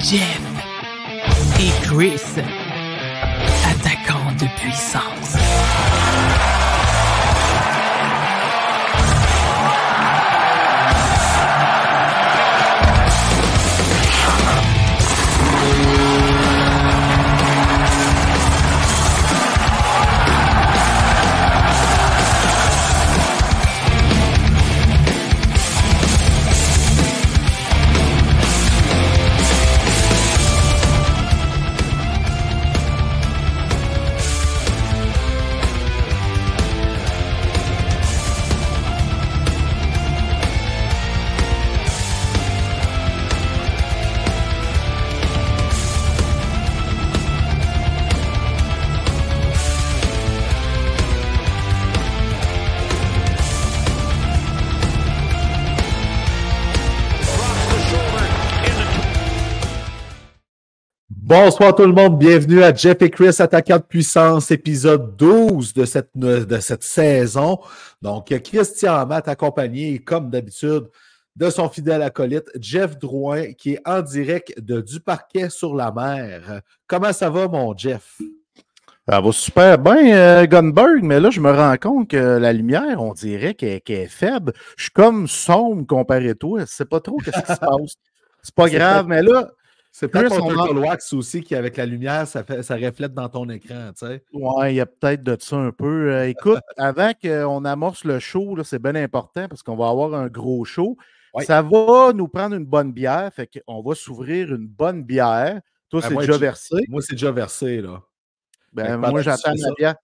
Jeff et Chris, attaquant de puissance. Bonsoir tout le monde, bienvenue à Jeff et Chris, attaquant de puissance, épisode 12 de cette, de cette saison. Donc, Christian Matt accompagné, comme d'habitude, de son fidèle acolyte, Jeff Drouin, qui est en direct de Du Parquet sur la mer. Comment ça va, mon Jeff? Ça va super bien, euh, Gunberg, mais là, je me rends compte que la lumière, on dirait qu'elle est faible. Je suis comme sombre comparé à toi. Je sais pas trop ce qui se passe. C'est pas grave, mais là, c'est peut-être ton Turtle Wax aussi qui, avec la lumière, ça, fait, ça reflète dans ton écran, tu sais. Ouais, il y a peut-être de ça un peu. Euh, écoute, avant qu'on amorce le show, c'est bien important parce qu'on va avoir un gros show. Ça va nous prendre une bonne bière, fait qu'on va s'ouvrir une bonne bière. Toi, ben, c'est déjà versé. Moi, c'est déjà versé, là. Ben, moi, j'attends ma bière.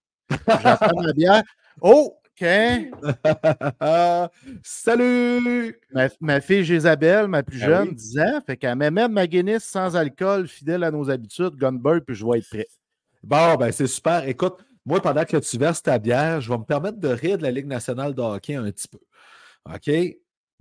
j'attends ma bière. Oh! OK. Salut! Ma, fille Isabelle, ma plus ben jeune, disait, fait qu'elle met même ma Guinness sans alcool, fidèle à nos habitudes, Gunbird, puis je vais être prêt. Bon, ben c'est super. Écoute, moi, pendant que tu verses ta bière, je vais me permettre de rire de la Ligue nationale de hockey un petit peu. OK?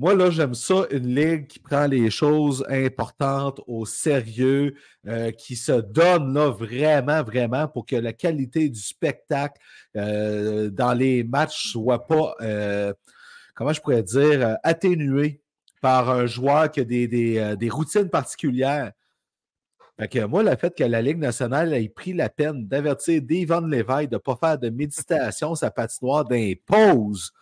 Moi, là, j'aime ça, une ligue qui prend les choses importantes au sérieux, euh, qui se donne là vraiment, vraiment pour que la qualité du spectacle euh, dans les matchs soit pas, euh, comment je pourrais dire, atténuée par un joueur qui a des, routines particulières. Fait que moi, le fait que la Ligue nationale ait pris la peine d'avertir Devon Levi de ne pas faire de méditation sa patinoire d'impose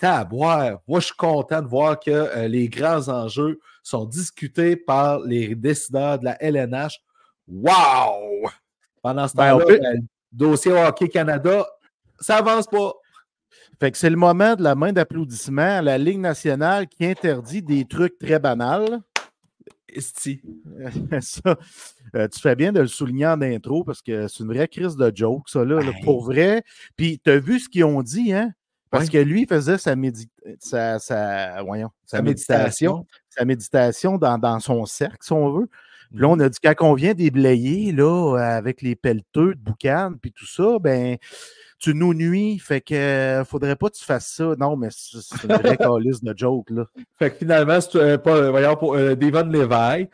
ben, boire. Moi, je suis content de voir que euh, les grands enjeux sont discutés par les décideurs de la LNH. Wow! Pendant ce ben, temps-là, ben, le dossier Hockey Canada, ça avance pas. Fait que c'est le moment de la main d'applaudissement à la Ligue nationale qui interdit des trucs très banals. Esti. ça, euh, tu fais bien de le souligner en intro parce que c'est une vraie crise de joke, ça, là, pour vrai. Puis, tu as vu ce qu'ils ont dit, hein? Parce que lui faisait sa, sa, voyons, sa, méditation, sa méditation dans, son cercle, si on veut. Puis là, on a dit quand on vient déblayer, là, avec les pelleteux de boucan, puis tout ça, ben, tu nous nuis, fait que faudrait pas que tu fasses ça. Non, mais c'est une vraie calice de joke, là. Fait que finalement, c'est euh, pas, voyons, pour euh, Devon Levi,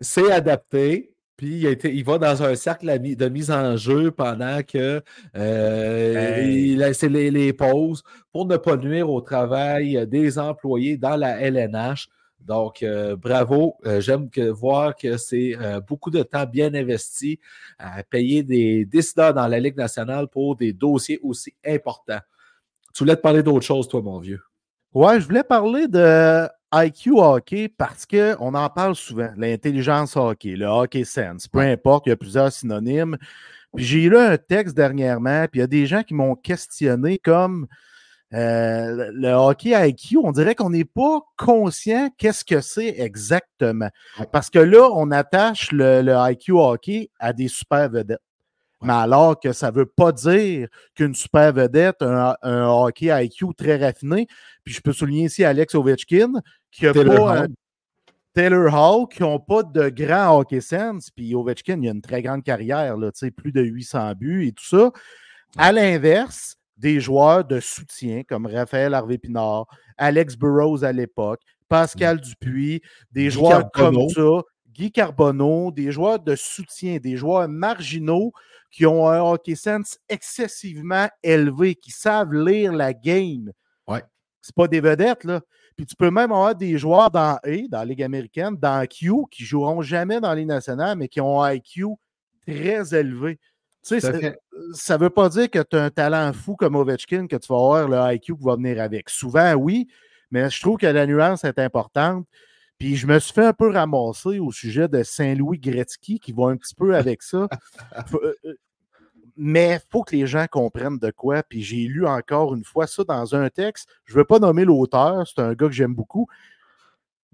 c'est adapté, puis il, va dans un cercle de mise en jeu pendant que euh, il laisse les, pauses pour ne pas nuire au travail des employés dans la LNH. Donc, euh, bravo. Euh, j'aime voir que c'est beaucoup de temps bien investi à payer des décideurs dans la Ligue nationale pour des dossiers aussi importants. Tu voulais te parler d'autre chose, toi, mon vieux? Ouais, je voulais parler de IQ hockey parce qu'on en parle souvent, l'intelligence hockey, le hockey sense, peu importe, il y a plusieurs synonymes. Puis j'ai lu un texte dernièrement, puis il y a des gens qui m'ont questionné comme euh, le hockey IQ, on dirait qu'on n'est pas conscient qu'est-ce que c'est exactement. Parce que là, on attache le, le IQ hockey à des super vedettes. Mais alors que ça ne veut pas dire qu'une super vedette, un, hockey IQ très raffiné, puis je peux souligner ici Alex Ovechkin, qui a pas un, Taylor Hall, qui n'ont pas de grand hockey sense, puis Ovechkin, il a une très grande carrière, là, plus de 800 buts et tout ça. À l'inverse, des joueurs de soutien comme Raphaël Harvey-Pinard, Alex Burrows à l'époque, Pascal Dupuis, des joueurs comme ça, Guy Carbonneau, des joueurs de soutien, des joueurs marginaux qui ont un hockey sense excessivement élevé, qui savent lire la game. Ouais. C'est pas des vedettes, là. Puis tu peux même avoir des joueurs dans A, dans la Ligue américaine, dans Q, qui joueront jamais dans les nationales, mais qui ont un IQ très élevé. Tu sais, ça ne veut pas dire que tu as un talent fou comme Ovechkin, que tu vas avoir le IQ qui va venir avec. Souvent, oui, mais je trouve que la nuance est importante. Puis je me suis fait un peu ramasser au sujet de Saint-Louis Gretzky, qui va un petit peu avec ça. Mais il faut que les gens comprennent de quoi. Puis j'ai lu encore une fois ça dans un texte. Je ne veux pas nommer l'auteur, c'est un gars que j'aime beaucoup.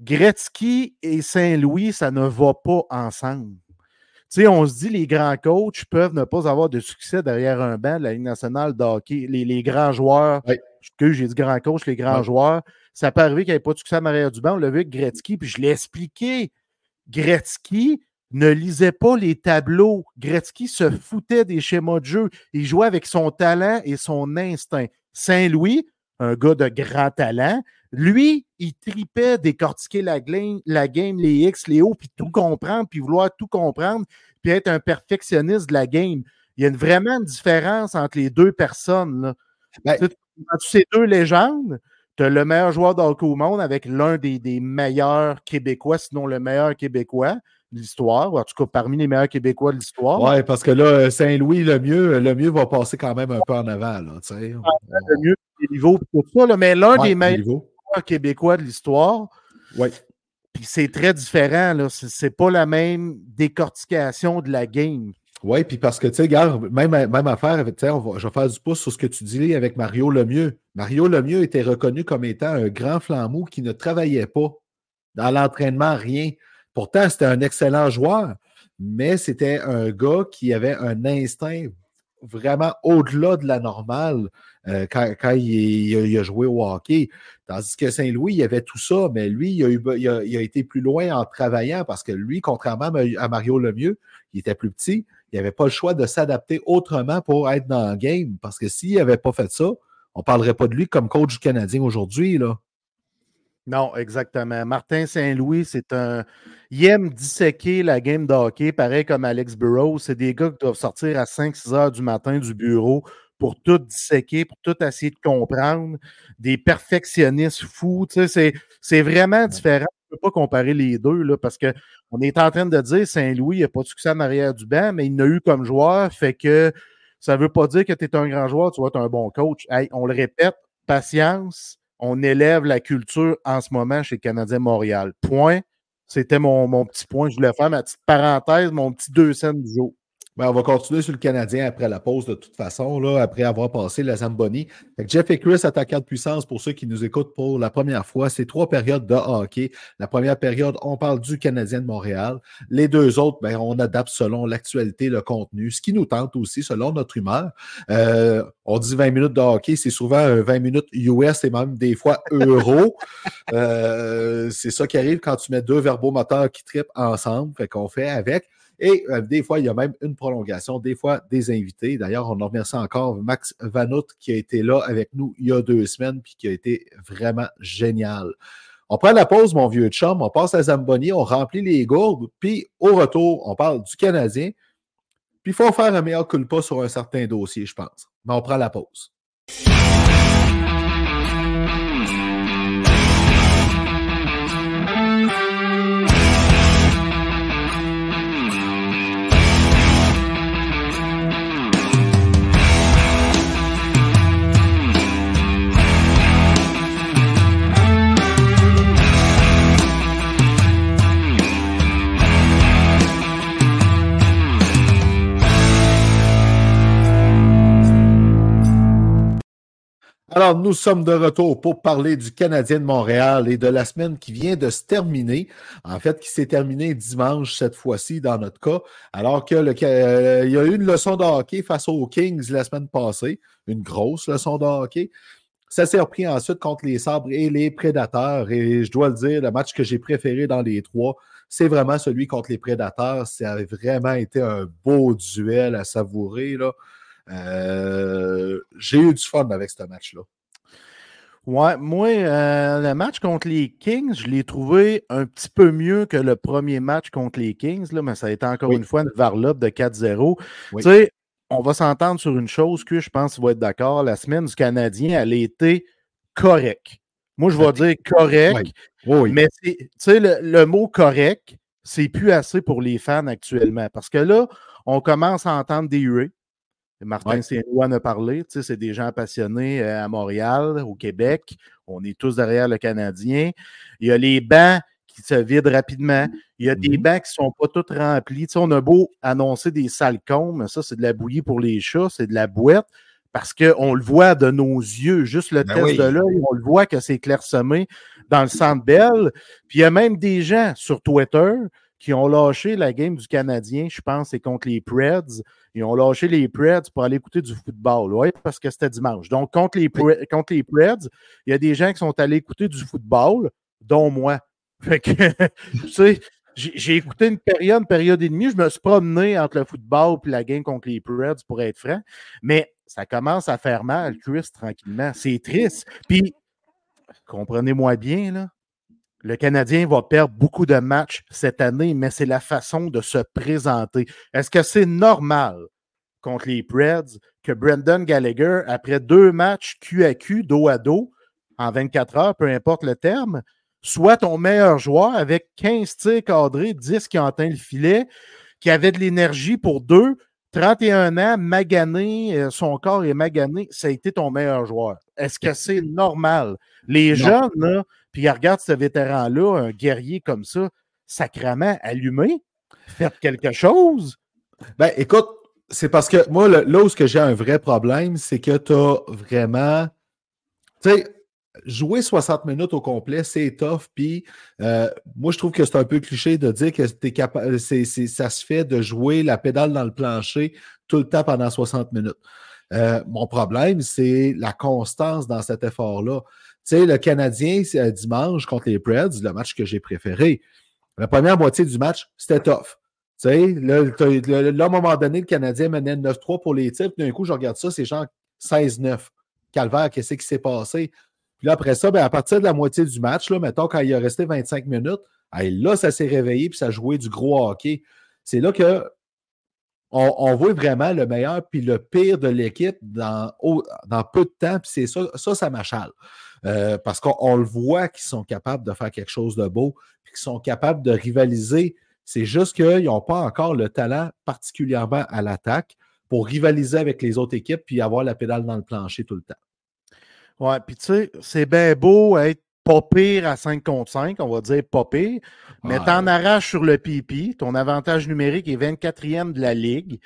Gretzky et Saint-Louis, ça ne va pas ensemble. Tu sais, on se dit les grands coachs peuvent ne pas avoir de succès derrière un banc de la Ligue nationale de hockey. Les, grands joueurs, que j'ai dit grands coachs, les grands joueurs, ça peut arriver qu'il n'y ait pas de succès à Maria Duban. On l'a vu avec Gretzky, puis je l'ai expliqué. Gretzky, ne lisait pas les tableaux. Gretzky se foutait des schémas de jeu. Il jouait avec son talent et son instinct. Saint-Louis, un gars de grand talent, lui, il tripait décortiquer la, la game, les X, les O, puis tout comprendre, puis vouloir tout comprendre, puis être un perfectionniste de la game. Il y a vraiment une différence entre les deux personnes. Ben tu ces deux légendes, tu as le meilleur joueur d'hockey au monde avec l'un des, des, meilleurs Québécois, sinon le meilleur Québécois l'histoire, ou en tout cas parmi les meilleurs Québécois de l'histoire. Oui, parce que là, Saint-Louis, le mieux, le mieux va passer quand même un peu en avant. Là, le mieux, les niveaux, tout ça, mais l'un des meilleurs Québécois de l'histoire. Oui. Puis c'est très différent, là. C'est pas la même décortication de la game. Oui, puis parce que, tu sais, regarde, même, même affaire, on va, je vais faire du pouce sur ce que tu dis avec Mario Lemieux. Mario Lemieux était reconnu comme étant un grand flambeau qui ne travaillait pas dans l'entraînement, rien. Pourtant, c'était un excellent joueur, mais c'était un gars qui avait un instinct vraiment au-delà de la normale euh, quand, il, a joué au hockey. Tandis que Saint-Louis, il avait tout ça, mais lui, il a, été plus loin en travaillant parce que lui, contrairement à Mario Lemieux, il était plus petit, il n'avait pas le choix de s'adapter autrement pour être dans le game. Parce que s'il n'avait pas fait ça, on ne parlerait pas de lui comme coach du Canadien aujourd'hui. Non, exactement. Martin Saint-Louis, c'est un. Il aime disséquer la game de hockey, pareil comme Alex Burrow. C'est des gars qui doivent sortir à 5-6 heures du matin du bureau pour tout disséquer, pour tout essayer de comprendre. Des perfectionnistes fous. Tu sais, c'est vraiment différent. On ne peut pas comparer les deux là, parce qu'on est en train de dire Saint-Louis, il n'a pas de succès en arrière du banc, mais il n'a eu comme joueur. Fait que ça ne veut pas dire que tu es un grand joueur, tu vas être un bon coach. on le répète, patience on élève la culture en ce moment chez Canadien Montréal. Point. C'était mon, mon, petit point. Je voulais faire ma petite parenthèse, mon petit deux scènes du jour. Ben, on va continuer sur le Canadien après la pause, de toute façon, là, après avoir passé la Zamboni. Jeff et Chris, attaquant de puissance, pour ceux qui nous écoutent pour la première fois, c'est trois périodes de hockey. La première période, on parle du Canadien de Montréal. Les deux autres, ben, on adapte selon l'actualité, le contenu, ce qui nous tente aussi, selon notre humeur. Euh, on dit 20 minutes de hockey, c'est souvent 20 minutes US et même des fois euros. Euh, c'est ça qui arrive quand tu mets deux verbomoteurs qui tripent ensemble, fait qu'on fait avec. Et euh, des fois, il y a même une prolongation, des fois des invités. D'ailleurs, on en remercie encore Max Vanout qui a été là avec nous il y a deux semaines puis qui a été vraiment génial. On prend la pause, mon vieux chum, on passe à Zamboni, on remplit les gourdes, puis au retour, on parle du Canadien. Puis il faut faire un meilleur culpa sur un certain dossier, je pense. Mais on prend la pause. Alors, nous sommes de retour pour parler du Canadien de Montréal et de la semaine qui vient de se terminer. En fait, qui s'est terminée dimanche cette fois-ci dans notre cas, alors que euh, y a eu une leçon de hockey face aux Kings la semaine passée, une grosse leçon de. Ça s'est repris ensuite contre les Sabres et les Prédateurs. Et je dois le dire, le match que j'ai préféré dans les trois, c'est vraiment celui contre les Prédateurs. Ça a vraiment été un beau duel à savourer. Euh, j'ai eu du fun avec ce match-là. Ouais, moi, euh, le match contre les Kings, je l'ai trouvé un petit peu mieux que le premier match contre les Kings, là, mais ça a été encore une fois une varlope de 4-0. Tu sais, on va s'entendre sur une chose que je pense que tu vas être d'accord. La semaine du Canadien, elle a été correcte. Moi, je vais dire correct. Oui. Mais tu sais, le, le mot correct, c'est plus assez pour les fans actuellement. Parce que là, on commence à entendre des huées. Martin Ouais. Saint-Louis en a parlé. tu sais, C'est des gens passionnés euh, à Montréal, au Québec. On est tous derrière le Canadien. Il y a les bancs qui se vident rapidement. Il y a des Mhm. bancs qui ne sont pas tous remplis. Tu sais, on a beau annoncer des salcombes, mais ça, c'est de la bouillie pour les chats, c'est de la boîte. Parce qu'on le voit de nos yeux, juste le Ben test oui. de l'œil, on le voit que c'est clairsemé dans le centre belle. Puis il y a même des gens sur Twitter qui ont lâché la game du Canadien, je pense, c'est contre les Preds. Ils ont lâché les Preds pour aller écouter du football, ouais, parce que c'était dimanche. Donc, contre les, Pre- contre les Preds, il y a des gens qui sont allés écouter du football, dont moi. Fait que, tu sais, j'ai écouté une période, une période et demie. Je me suis promené entre le football et la game contre les Preds, pour être franc. Mais ça commence à faire mal, Chris, tranquillement. C'est triste. Puis, comprenez-moi bien, là. Le Canadien va perdre beaucoup de matchs cette année, mais c'est la façon de se présenter. Est-ce que c'est normal contre les Preds que Brendan Gallagher, après deux matchs Q à Q, dos à dos, en 24 heures, peu importe le terme, soit ton meilleur joueur avec 15 tirs cadrés, 10 qui ont atteint le filet, qui avait de l'énergie pour deux, 31 ans, magané, euh, son corps est magané, ça a été ton meilleur joueur. Est-ce que c'est normal? Les Non. jeunes, là, puis regarde ce vétéran-là, un guerrier comme ça, sacrament allumé, faites quelque chose. Ben, écoute, c'est parce que moi, le- là où ce que j'ai un vrai problème, c'est que tu as vraiment. Tu sais, jouer 60 minutes au complet, c'est tough. Puis, euh, moi, je trouve que c'est un peu cliché de dire que t'es capa- c'est- c'est- ça se fait de jouer la pédale dans le plancher tout le temps pendant 60 minutes. Euh, mon problème, c'est la constance dans cet effort-là. Tu sais, le Canadien, euh, dimanche contre les Preds, le match que j'ai préféré. La première moitié du match, c'était tough. Tu sais, là, à un moment donné, le Canadien menait 9-3 pour les. Puis d'un coup, je regarde ça, c'est genre 16-9. Calvaire, qu'est-ce qui s'est passé? Puis là, après ça, ben, à partir de la moitié du match, là, mettons, quand il a resté 25 minutes, là, ça s'est réveillé puis ça jouait du gros hockey. C'est là que on, voit vraiment le meilleur puis le pire de l'équipe dans, dans peu de temps. C'est ça, ça, ça m'achale. Euh, parce qu'on on le voit qu'ils sont capables de faire quelque chose de beau, puis qu'ils sont capables de rivaliser. C'est juste qu'ils n'ont pas encore le talent, particulièrement à l'attaque, pour rivaliser avec les autres équipes puis avoir la pédale dans le plancher tout le temps. Ouais, puis tu sais, c'est bien beau être pas pire à 5 contre 5, on va dire pas pire, mais Ouais. t'en arraches sur le pipi, ton avantage numérique est 24e de la ligue,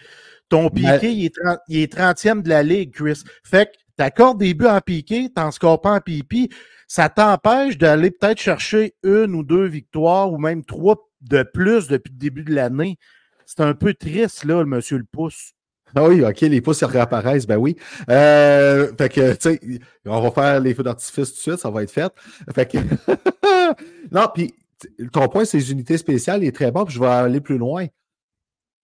ton piqué, Mais- il, est 30, il est 30e de la ligue, Chris. Fait que t'accordes des buts en piqué, t'en scores pas en pipi, ça t'empêche d'aller peut-être chercher une ou deux victoires ou même trois de plus depuis le début de l'année. C'est un peu triste, là, le monsieur le pouce. Ah oui, OK, les pouces réapparaissent, ben oui. Euh, fait que, tu sais, on va faire les feux d'artifice tout de suite, ça va être fait. Fait que, non, puis ton point, ces unités spéciales est très bon, puis je vais aller plus loin.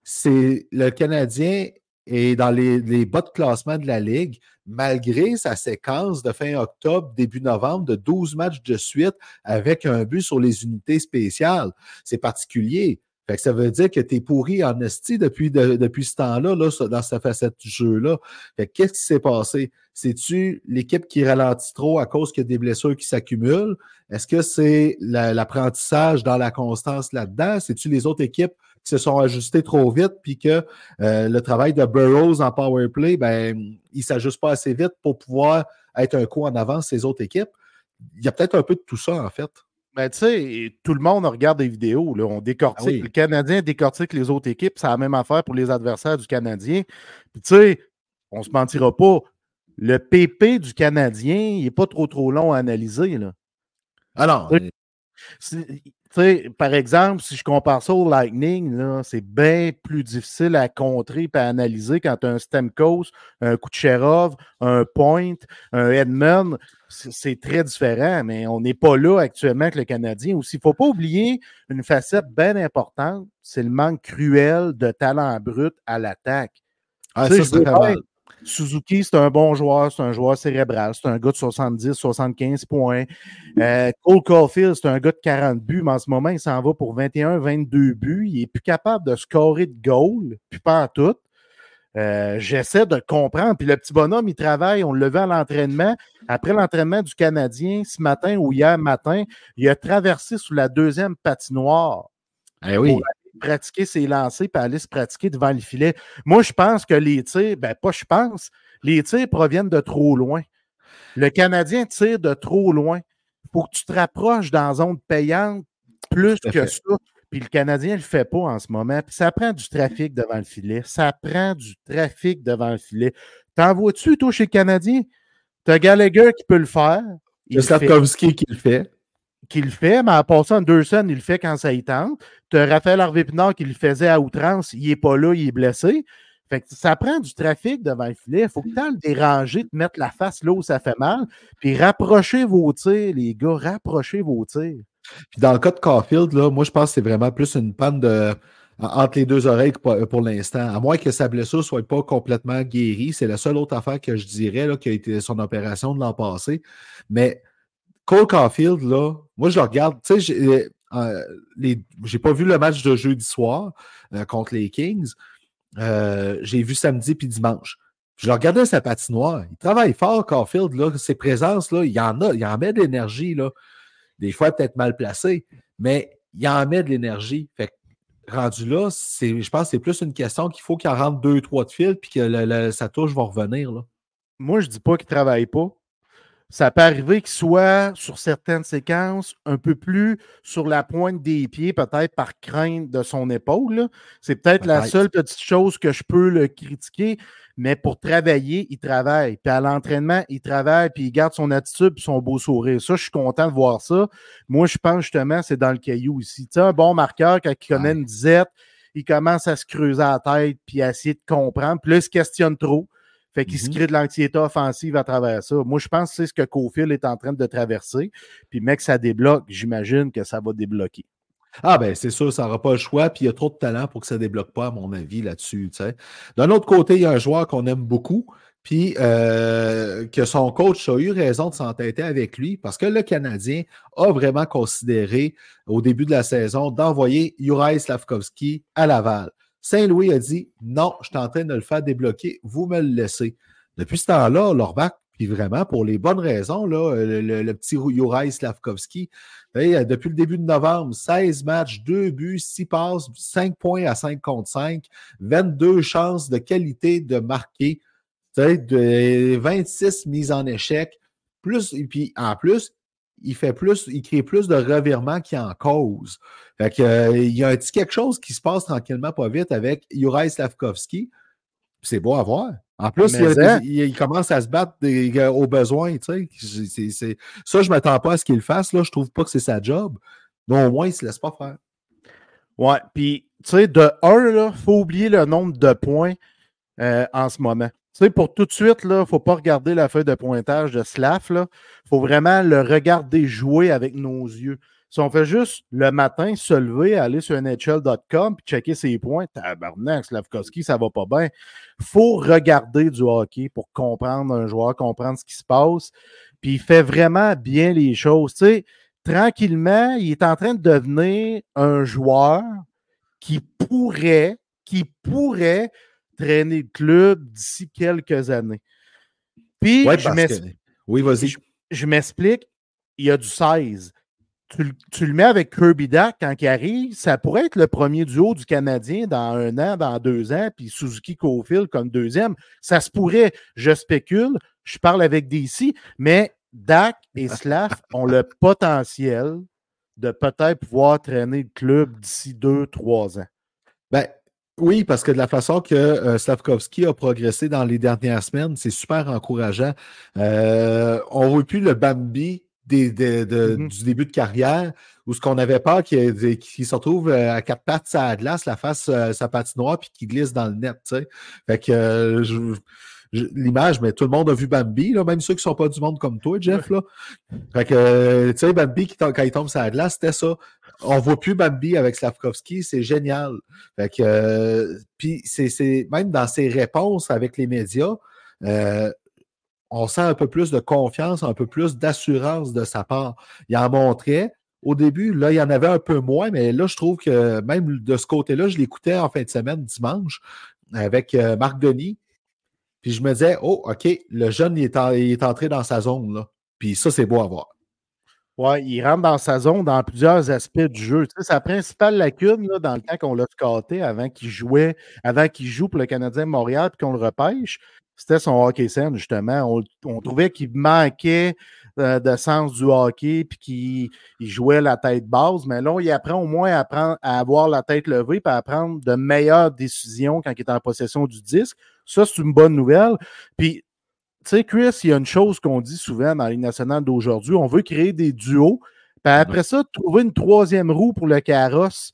C'est le Canadien est dans les, les bas de classement de la Ligue, malgré sa séquence de fin octobre, début novembre, de 12 matchs de suite avec un but sur les unités spéciales. C'est particulier. Fait que ça veut dire que tu es pourri en esti depuis, de- depuis ce temps-là, là, dans cette facette du jeu-là. Fait que qu'est-ce qui s'est passé? C'est-tu l'équipe qui ralentit trop à cause qu'il y a des blessures qui s'accumulent? Est-ce que c'est la- l'apprentissage dans la constance là-dedans? C'est-tu les autres équipes qui se sont ajustées trop vite puis que euh, le travail de Burroughs en power play, ben, il s'ajuste pas assez vite pour pouvoir être un coup en avance ces autres équipes? Il y a peut-être un peu de tout ça, en fait. Ben, tu sais, tout le monde regarde des vidéos. Là, on décortique. Ah oui. Le Canadien décortique les autres équipes. C'est la même affaire pour les adversaires du Canadien. Puis, tu sais, on se mentira pas. Le PP du Canadien, il n'est pas trop trop long à analyser. Là. Alors, Oui. Sais, par exemple, si je compare ça au Lightning, c'est bien plus difficile à contrer et à analyser quand tu as un Stemkos, un Kucherov, un Point, un Edmund. C'est très différent, mais on n'est pas là actuellement avec le Canadien. Aussi, il ne faut pas oublier une facette bien importante, c'est le manque cruel de talent brut à l'attaque. ah, ça, c'est très mal. Suzuki, c'est un bon joueur, c'est un joueur cérébral, c'est un gars de 70, 75 points. Euh, Cole Caulfield, c'est un gars de 40 buts, mais en ce moment, il s'en va pour 21, 22 buts. Il est plus capable de scorer de goal, puis pas en tout. Euh, j'essaie de comprendre. Puis le petit bonhomme, il travaille, on le vu à l'entraînement. Après l'entraînement du Canadien, ce matin ou hier matin, il a traversé sous la deuxième patinoire. Eh oui. Pour pratiquer ses lancers puis aller se pratiquer devant le filet. Moi, je pense que les tirs, ben pas je pense, les tirs proviennent de trop loin. Le Canadien tire de trop loin. Il faut que tu te rapproches dans la zone payante plus que ça. Puis le Canadien ne le fait pas en ce moment. Puis ça prend du trafic devant le filet. Ça prend du trafic devant le filet. T'en vois-tu, toi, chez le Canadien? T'as Gallagher qui peut le faire. Il y Slavkovski qui le fait. Qui le fait, mais part ça, Anderson, il le fait quand ça y tente. T'as Raphaël Harvey-Pinard qui le faisait à outrance. Il n'est pas là, il est blessé. Fait que ça prend du trafic devant le filet. Il faut que tu le déranger, te mettre la face là où ça fait mal. Puis rapprochez vos tirs, les gars. Rapprochez vos tirs. Puis dans le cas de Caulfield, là, moi, je pense que c'est vraiment plus une panne de, entre les deux oreilles pour, l'instant. À moins que sa blessure ne soit pas complètement guérie. C'est la seule autre affaire que je dirais là, qui a été son opération de l'an passé. Mais Cole Caulfield, là, moi, je le regarde. Tu sais, j'ai euh, pas vu le match de jeudi soir euh, contre les Kings. Euh, j'ai vu samedi puis dimanche. Je le regardais sa patinoire. Il travaille fort, Caulfield. Là, ses présences, là, il en a, il en met de l'énergie. Des fois peut-être mal placé, mais il en met de l'énergie. Fait rendu là, je pense que c'est plus une question qu'il faut qu'il rentre deux, trois de fil, puis que sa touche va revenir. Là. Moi, je dis pas qu'il travaille pas. Ça peut arriver qu'il soit sur certaines séquences un peu plus sur la pointe des pieds, peut-être par crainte de son épaule. C'est peut-être la seule petite chose que je peux le critiquer mais pour travailler, il travaille. Puis à l'entraînement, il travaille, puis il garde son attitude et son beau sourire. Ça, je suis content de voir ça. Moi, je pense justement, c'est dans le caillou ici. Tu sais, un bon marqueur, quand il connaît une disette, il commence à se creuser la tête puis à essayer de comprendre. Puis là, il se questionne trop. Fait qu'il se mm-hmm. crée de l'anxiété offensive à travers ça. Moi, je pense que c'est ce que Cofield est en train de traverser. Puis, mec, ça débloque. J'imagine que ça va débloquer. Ah ben c'est sûr, ça n'aura pas le choix, puis il y a trop de talent pour que ça ne débloque pas, à mon avis, là-dessus. D'un autre côté, il y a un joueur qu'on aime beaucoup, puis euh, que son coach a eu raison de s'entêter avec lui, parce que le Canadien a vraiment considéré au début de la saison d'envoyer Juraj Slavkovski à Laval. Saint-Louis a dit non, je suis en train de le faire débloquer, vous me le laissez. Depuis ce temps-là, Lorbac puis vraiment, pour les bonnes raisons, là, le, petit Juraj Slavkovski, depuis le début de novembre, 16 matchs, 2 buts, 6 passes, 5 points à 5 contre 5, 22 chances de qualité de marquer, de 26 mises en échec. Plus, et puis en plus, il fait plus, il crée plus de revirements qu'il en cause. Fait euh, il y a un petit quelque chose qui se passe tranquillement pas vite avec Juraj Slavkovski. C'est beau à voir. En plus, il, commence à se battre aux besoins. Tu sais. ça, je ne m'attends pas à ce qu'il le fasse. Là. Je ne trouve pas que c'est sa job. Mais au moins, il ne se laisse pas faire. Ouais, puis, tu sais, de 1, il faut oublier le nombre de points euh, en ce moment. Sais, pour tout de suite, il ne faut pas regarder la feuille de pointage de Slav. Il faut vraiment le regarder jouer avec nos yeux. Si on fait juste le matin se lever, aller sur NHL.com et checker ses points, tabarnak, Slavkovski, ça va pas bien. Faut regarder du hockey pour comprendre un joueur, comprendre ce qui se passe. Puis il fait vraiment bien les choses. Tu tranquillement, il est en train de devenir un joueur qui pourrait, qui pourrait traîner le club d'ici quelques années. Puis, Oui, vas-y. je m'explique, il y a du 16 tu, le mets avec Kirby Duck quand il arrive, ça pourrait être le premier duo du Canadien dans un an, dans deux ans, puis Suzuki Cofield comme deuxième. Ça se pourrait, je spécule, je parle avec DC, mais Dak et Slav ont le potentiel de peut-être pouvoir traîner le club d'ici deux, trois ans. Oui, parce que de la façon que euh, Slavkovski a progressé dans les dernières semaines, c'est super encourageant. Euh, on ne voit plus le Bambi Mm-hmm. du début de carrière, où ce qu'on avait peur qu'il se retrouve euh, à quatre pattes à la glace, la face, euh, sa patinoire, puis qu'il glisse dans le net. Fait que euh, l'image, mais tout le monde a vu Bambi, là, même ceux qui ne sont pas du monde comme toi, Jeff. Là. Fait que, tu sais, Bambi, quand il tombe sur la glace, c'était ça. On voit plus Bambi avec Slavkovski, c'est génial. Fait que, puis c'est même dans ses réponses avec les médias, on sent un peu plus de confiance, un peu plus d'assurance de sa part. Il en montrait. Au début, là, il y en avait un peu moins, mais là, je trouve que même de ce côté-là, je l'écoutais en fin de semaine, dimanche. avec euh, Marc Denis. Puis je me disais, oh, OK, le jeune, il est, il est entré dans sa zone. Là. Puis ça, c'est beau à voir. Oui, il rentre dans sa zone dans plusieurs aspects du jeu. Sa principale lacune dans le temps qu'on l'a scoté avant qu'il jouait, avant qu'il joue pour le Canadien Montréal et qu'on le repêche, c'était son hockey scène, justement. On, trouvait qu'il manquait euh, de sens du hockey puis qu'il jouait la tête basse. Mais là, il apprend au moins à, à avoir la tête levée et à prendre de meilleures décisions quand il est en possession du disque. Ça, c'est une bonne nouvelle. Puis tu sais, Chris, il y a une chose qu'on dit souvent dans les nationales d'aujourd'hui. On veut créer des duos. Puis après ça, trouver une troisième roue pour le carrosse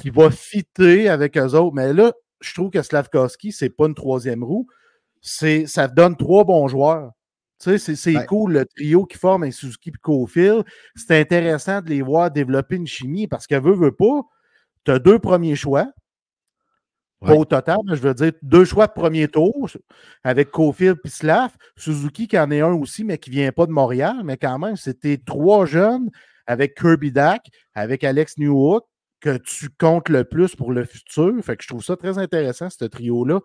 qui va fitter avec eux autres. Mais là, je trouve que Slavkovski, c'est pas une troisième roue. C'est, ça donne trois bons joueurs. Tu sais, c'est, cool le trio qui forme un Suzuki et Cofield. C'est intéressant de les voir développer une chimie parce qu'elle veut, veut pas. Tu as deux premiers choix. Pas au total, mais je veux dire deux choix de premier tour avec Cofield et Slav. Suzuki qui en est un aussi, mais qui ne vient pas de Montréal. Mais quand même, c'était trois jeunes avec Kirby Dack, avec Alex Newhook, que tu comptes le plus pour le futur. Fait que je trouve ça très intéressant, ce trio-là.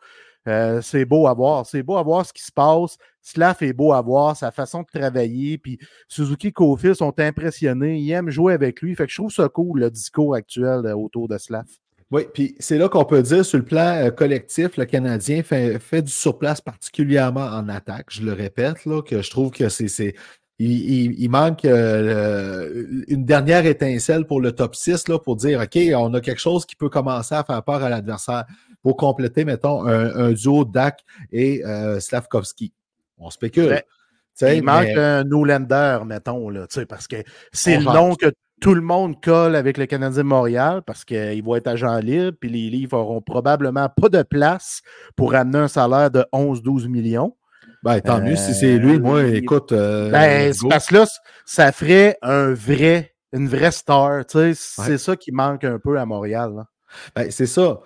Euh, c'est beau à voir. C'est beau à voir ce qui se passe. Slav est beau à voir, sa façon de travailler. Puis Suzuki et Cofield sont impressionnés. Ils aiment jouer avec lui. Fait que je trouve ça cool, le discours actuel euh, autour de Slav. Oui, puis c'est là qu'on peut dire, sur le plan euh, collectif, le Canadien fait, fait, du surplace particulièrement en attaque. Je le répète, là, que je trouve que c'est. Il, il, manque euh, une dernière étincelle pour le top 6 là, pour dire OK, on a quelque chose qui peut commencer à faire peur à l'adversaire pour compléter, mettons, un, duo Dak et euh, Slavkovski. On spécule. il manque un Nolander, mettons, là, parce que c'est le nom que tout le monde colle avec le Canadien Montréal parce qu'il va être agent libre, puis les livres n'auront probablement pas de place pour amener un salaire de 11-12 millions. Ben, tant mieux si c'est lui. Moi, euh, écoute. Euh, ben, parce que là, ça ferait un vrai, une vraie star. C'est ça qui manque un peu à Montréal. Ben, c'est ça.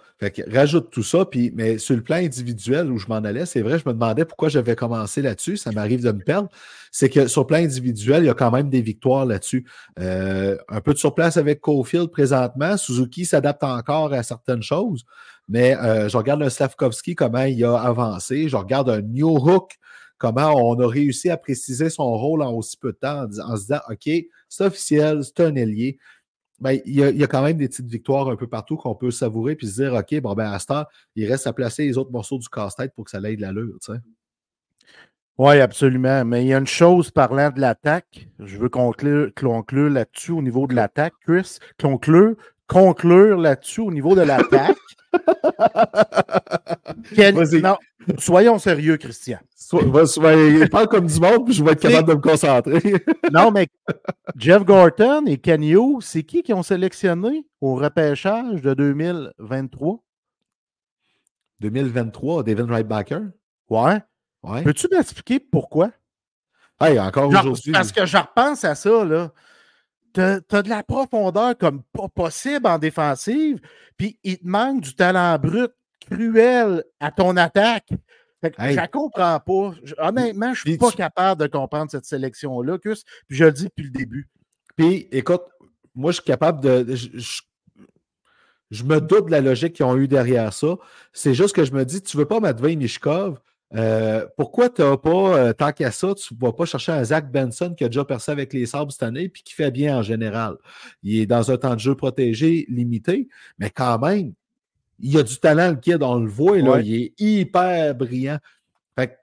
Rajoute tout ça, puis, mais sur le plan individuel où je m'en allais, c'est vrai, je me demandais pourquoi j'avais commencé là-dessus. Ça m'arrive de me perdre. C'est que sur le plan individuel, il y a quand même des victoires là-dessus. Euh, un peu de surplace avec Cofield présentement. Suzuki s'adapte encore à certaines choses, mais euh, je regarde un Slavkovski, comment il a avancé. Je regarde un New Hook, comment on a réussi à préciser son rôle en aussi peu de temps en, en se disant OK, c'est officiel, c'est un ailier ben, il, y a, quand même des petites victoires un peu partout qu'on peut savourer puis se dire OK, bon, ben, à ce temps, il reste à placer les autres morceaux du casse-tête pour que ça aille de l'allure. Tu sais. Oui, absolument. Mais il y a une chose parlant de l'attaque. Je veux conclure, conclure là-dessus au niveau de l'attaque, Chris. Conclure, conclure là-dessus au niveau de l'attaque. Non, soyons sérieux, Christian. il parle comme du monde, puis je vais être capable de me concentrer. non, mais Jeff Gorton et Kenyo, c'est qui qui ont sélectionné au repêchage de 2023? 2023, David Wrightbacker? Ouais. ouais. Peux-tu m'expliquer pourquoi? Hey, encore aujourd'hui. Parce que je repense à ça, là. Tu as, de la profondeur comme pas possible en défensive, puis il te manque du talent brut cruel à ton attaque. je ne comprends pas. honnêtement, je ne suis pas capable de comprendre cette sélection-là, Puis je le dis depuis le début. Puis, écoute, moi, je suis capable de. Je, me doute de la logique qu'ils ont eu derrière ça. C'est juste que je me dis, tu ne veux pas Matvei Mishkov. Euh, pourquoi tu n'as pas, euh, tant qu'à ça, tu ne vas pas chercher un Zach Benson qui a déjà percé avec les Sabres cette année puis qui fait bien en général? Il est dans un temps de jeu protégé limité, mais quand même, il a du talent, le kid, on le voit, là, il est hyper brillant. Fait que,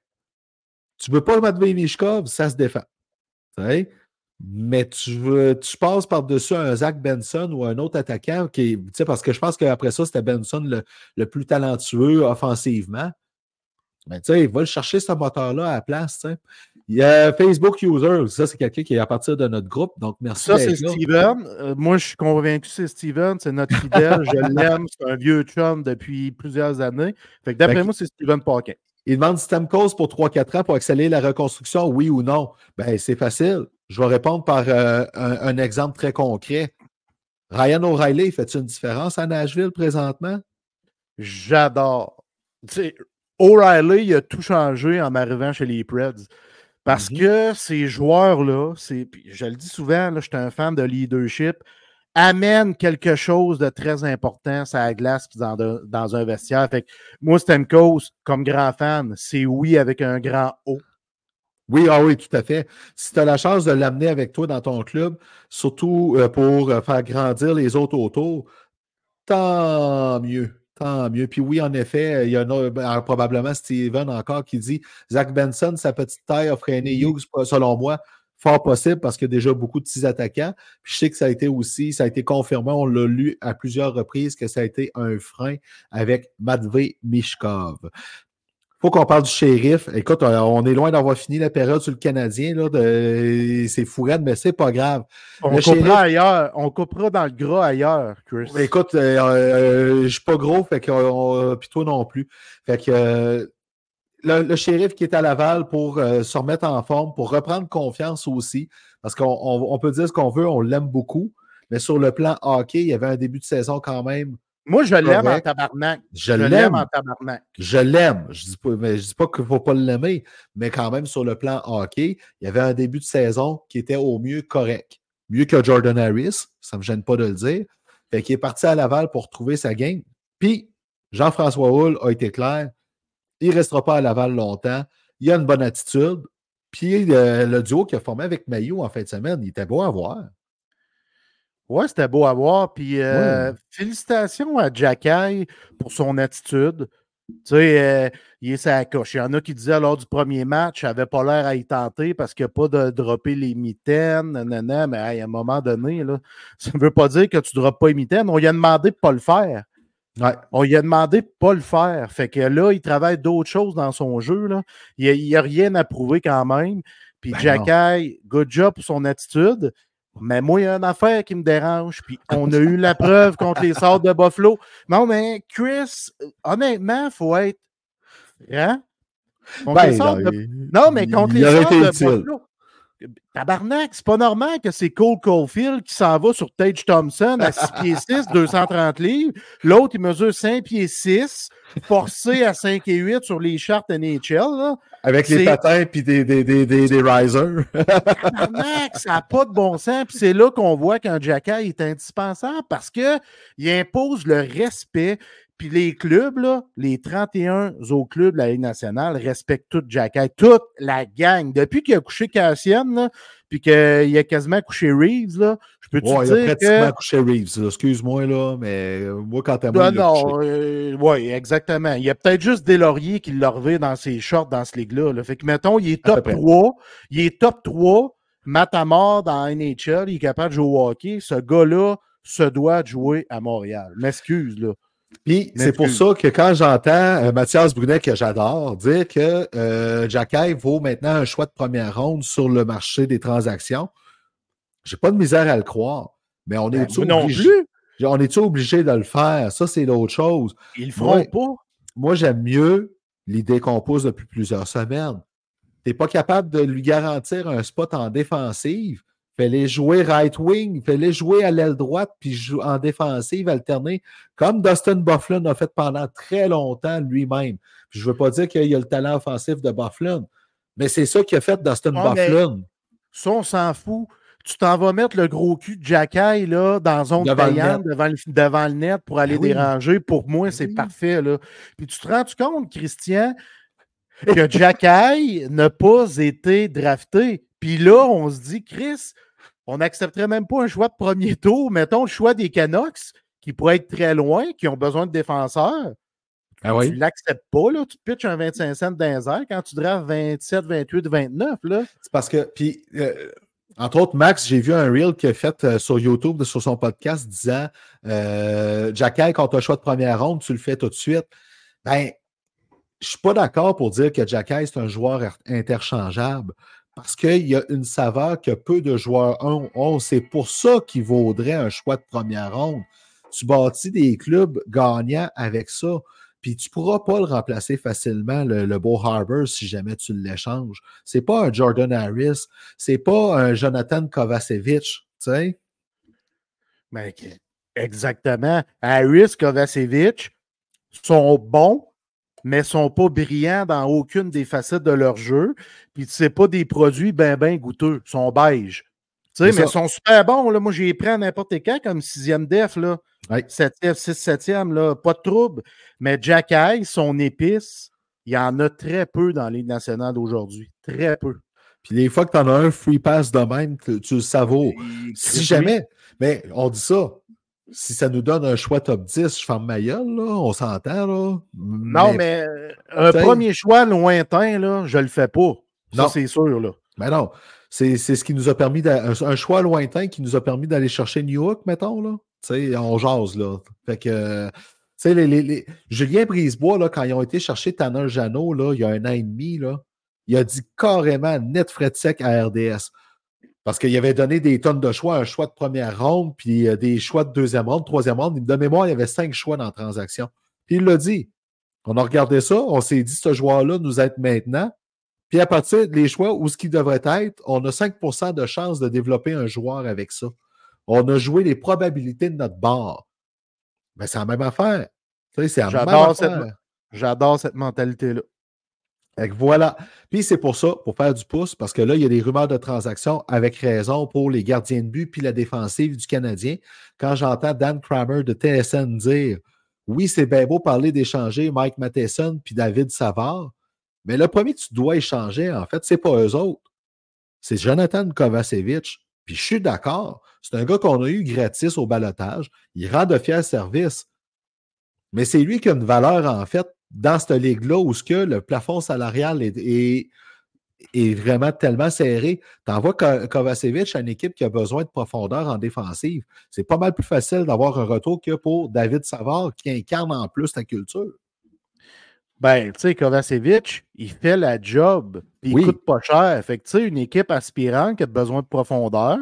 tu veux pas le Matvei Mishkov, ça se défend. Mais tu, veux, tu passes par-dessus un Zach Benson ou un autre attaquant, qui, parce que je pense qu'après ça, c'était Benson le, plus talentueux offensivement. Mais tu sais, il va le chercher ce moteur-là à la place. Il y a Facebook User, ça c'est quelqu'un qui est à partir de notre groupe, donc merci. Ça c'est Steven. Euh, moi je suis convaincu que c'est Steven, c'est notre fidèle, je l'aime, c'est un vieux chum depuis plusieurs années. Fait que d'après moi c'est Steven Parkin. Il demande cause pour 3-4 ans pour accélérer la reconstruction, oui ou non? Ben c'est facile. Je vais répondre par euh, un, exemple très concret. Ryan O'Reilly, fait-il une différence à Nashville présentement? J'adore. O'Reilly, il a tout changé en arrivant chez les Preds. Parce mmh que ces joueurs-là, je le dis souvent, je suis un fan de leadership. amène quelque chose de très important à la glace puis dans, de- dans un vestiaire. Fait que moi, Stamkos, comme grand fan, c'est oui avec un grand O. Oui, ah oui, tout à fait. Si tu as la chance de l'amener avec toi dans ton club, surtout euh, pour euh, faire grandir les autres autour, tant mieux. Tant mieux. Puis oui, en effet, il y en a ben, probablement Steven encore qui dit Zach Benson, sa petite taille a freiné Hughes, pas- selon moi, fort possible parce qu'il y a déjà beaucoup de petits attaquants. Puis je sais que ça a été aussi, ça a été confirmé, on l'a lu à plusieurs reprises que ça a été un frein avec Matvey Mishkov faut qu'on parle du shérif. Écoute, euh, on est loin d'avoir fini la période sur le Canadien. Là, de... C'est fourrade, mais c'est pas grave. On Le coupera shérif- ailleurs. On coupera dans le gras ailleurs, Chris. Écoute, euh, euh, je suis pas gros, fait que on- puis toi non plus. Fait que euh, le, le shérif qui est à Laval pour euh, se remettre en forme, pour reprendre confiance aussi, parce qu'on on- on peut dire ce qu'on veut, on l'aime beaucoup, mais sur le plan hockey, il y avait un début de saison quand même. Moi, je l'aime en tabarnak. Je Je l'aime en tabarnak. Je l'aime. Je dis pas, mais je dis pas qu'il ne faut pas l'aimer, mais quand même sur le plan hockey, il y avait un début de saison qui était au mieux correct. Mieux que Jordan Harris, ça ne me gêne pas de le dire. Fait qu'il est parti à Laval pour trouver sa game. Puis, Jean-François Hull a été clair. Il ne restera pas à Laval longtemps. Il a une bonne attitude. Puis, euh, le duo qu'il a formé avec Maillot en fin de semaine, il était beau à voir. Ouais, c'était beau à voir. Puis euh, Ouais. félicitations à Jacky pour son attitude. Tu sais, euh, il est sa coche. Il y en a qui disaient lors du premier match, il n'avait pas l'air à y tenter parce qu'il n'a pas de dropper les mitaines, nanana, mais hey, à un moment donné, là, ça ne veut pas dire que tu ne droppes pas les mitaines. On lui a demandé de ne pas le faire. Ouais. On lui a demandé de ne pas le faire. Fait que là, il travaille d'autres choses dans son jeu. Là. Il n'y a, rien à prouver quand même. Puis Ben Jacky, good job pour son attitude. Mais moi, il y a une affaire qui me dérange. Puis on a eu la preuve contre les sorts de Buffalo. Non, mais Chris, honnêtement, il faut être. Hein? Ben, de- Non, mais contre les sorts de utile. Buffalo. Tabarnak, c'est pas normal que c'est Cole Caulfield qui s'en va sur Tage Thompson à 6 pieds 6, 230 livres. L'autre, il mesure 5 pieds 6, forcé à 5 et 8 sur les chartes NHL. Là. Avec les patins puis des, des, des, des, des risers. Tabarnak, ça n'a pas de bon sens. Puis c'est là qu'on voit qu'un Jacky est indispensable parce qu'il impose le respect. Puis les clubs, là, les 31 autres clubs de la Ligue nationale respectent tout Jacky, toute la gang. Depuis qu'il a couché Cassian, puis qu'il a quasiment couché Reeves, là, je peux te Ouais, il a dire pratiquement que... couché Reeves. Excuse-moi, là, mais euh, moi, quand à moi, couché. non, oui, exactement. Il y a peut-être juste Deslauriers qui l'a revé dans ses shorts dans ce ligue-là. là. Fait que, mettons, il est top près. 3. Il est top 3. Matamor dans NHL, il est capable de jouer au hockey. Ce gars-là se doit de jouer à Montréal. M'excuse, là. Puis c'est pour ça que quand j'entends euh, Mathias Brunet, que j'adore, dire que euh, Jacky vaut maintenant un choix de première ronde sur le marché des transactions, j'ai pas de misère à le croire. Mais on Ben, est-tu moi obligé, on est obligé de le faire? Ça, c'est l'autre chose. Ils le feront Ouais. pas. Moi, j'aime mieux l'idée qu'on pose depuis plusieurs semaines. Tu n'es pas capable de lui garantir un spot en défensive. Fais-les jouer right wing, fais-les jouer à l'aile droite, puis jou- en défensive, alterner, comme Dustin Bufflin a fait pendant très longtemps lui-même. Puis je ne veux pas dire qu'il y a le talent offensif de Bufflin, mais c'est ça qu'il a fait Dustin mais- Bufflin. Ça, on s'en fout. Tu t'en vas mettre le gros cul de Jacky là, dans zone Devant le devant le, devant le net pour aller Ben oui. déranger. Pour moi, Ben c'est oui. parfait. Là. Puis tu te rends compte, Christian, que Jacky n'a pas été drafté. Puis là, on se dit, Chris, on n'accepterait même pas un choix de premier tour. Mettons le choix des Canucks, qui pourraient être très loin, qui ont besoin de défenseurs. Ah Tu ne l'acceptes pas, là. Tu pitches un 25 cents dans les airs quand tu drafts 27, 28, 29, là. C'est parce que, puis, euh, entre autres, Max, j'ai vu un reel qu'il a fait euh, sur YouTube, sur son podcast, disant euh, Jacky, quand tu as le choix de première ronde, tu le fais tout de suite. Ben, je suis pas d'accord pour dire que Jacky, c'est un joueur er- interchangeable parce qu'il y a une saveur que peu de joueurs ont. ont. C'est pour ça qu'il vaudrait un choix de première ronde. Tu bâtis des clubs gagnants avec ça. Puis tu ne pourras pas le remplacer facilement, le, beau Harbour, si jamais tu l'échanges. C'est pas un Jordan Harris, c'est pas un Jonathan Kovacevic, tu sais. Exactement. Harris, Kovacevic sont bons, mais sont pas brillants dans aucune des facettes de leur jeu. Puis c'est pas des produits ben ben goûteux, ils sont beige. Tu sais, mais ils sont super bons. Là. Moi, j'ai pris à n'importe quand comme sixième def. Là. Ouais. 7e, 6 7e, là, pas de trouble. Mais Jack Eye, son épice, il y en a très peu dans Ligue nationale d'aujourd'hui. Très peu. Puis les fois que tu en as un free pass de même, tu, tu le savoures. Si jamais, mais on dit ça, si ça nous donne un choix top 10, je ferme ma gueule, là, on s'entend, là. Non, mais euh, un premier choix lointain, là, je le fais pas. Ça, Non. c'est sûr. Là. Mais non, c'est c'est ce qui nous a permis, un, un choix lointain qui nous a permis d'aller chercher New York, mettons, là. On jase, là. Fait que, les, les- les- Julien Brisebois, là, quand ils ont été chercher Tanner Jeannot, là, il y a un an et demi, là, il a dit carrément net frais de sec à RDS. Parce qu'il avait donné des tonnes de choix, un choix de première ronde, puis euh, des choix de deuxième ronde, troisième ronde. De mémoire, il y avait cinq choix dans la transaction. Puis il l'a dit. On a regardé ça, on s'est dit, ce joueur-là nous aide maintenant. Puis à partir des choix où ce qui devrait être, on a 5% de chance de développer un joueur avec ça. On a joué les probabilités de notre bord. Mais c'est la même affaire. Tu sais, c'est la même J'adore cette, affaire. j'adore cette mentalité-là. Voilà. Puis c'est pour ça, pour faire du pouce, parce que là, il y a des rumeurs de transactions avec raison pour les gardiens de but puis la défensive du Canadien. Quand j'entends Dan Kramer de TSN dire Oui, c'est bien beau parler d'échanger Mike Matheson puis David Savard, mais le premier tu dois échanger, en fait, c'est pas eux autres. C'est Jonathan Kovacevic. Puis je suis d'accord. C'est un gars qu'on a eu gratis au balotage. Il rend de fiers services. Mais c'est lui qui a une valeur, en fait, dans cette ligue-là où ce que le plafond salarial est, est- est vraiment tellement serré. T'envoies Ko- Kovacevic à une équipe qui a besoin de profondeur en défensive. C'est pas mal plus facile d'avoir un retour que pour David Savard qui incarne en plus ta culture. Ben, tu sais, Kovacevic, il fait la job, puis il Oui. coûte pas cher. Fait que, tu sais, une équipe aspirante qui a besoin de profondeur,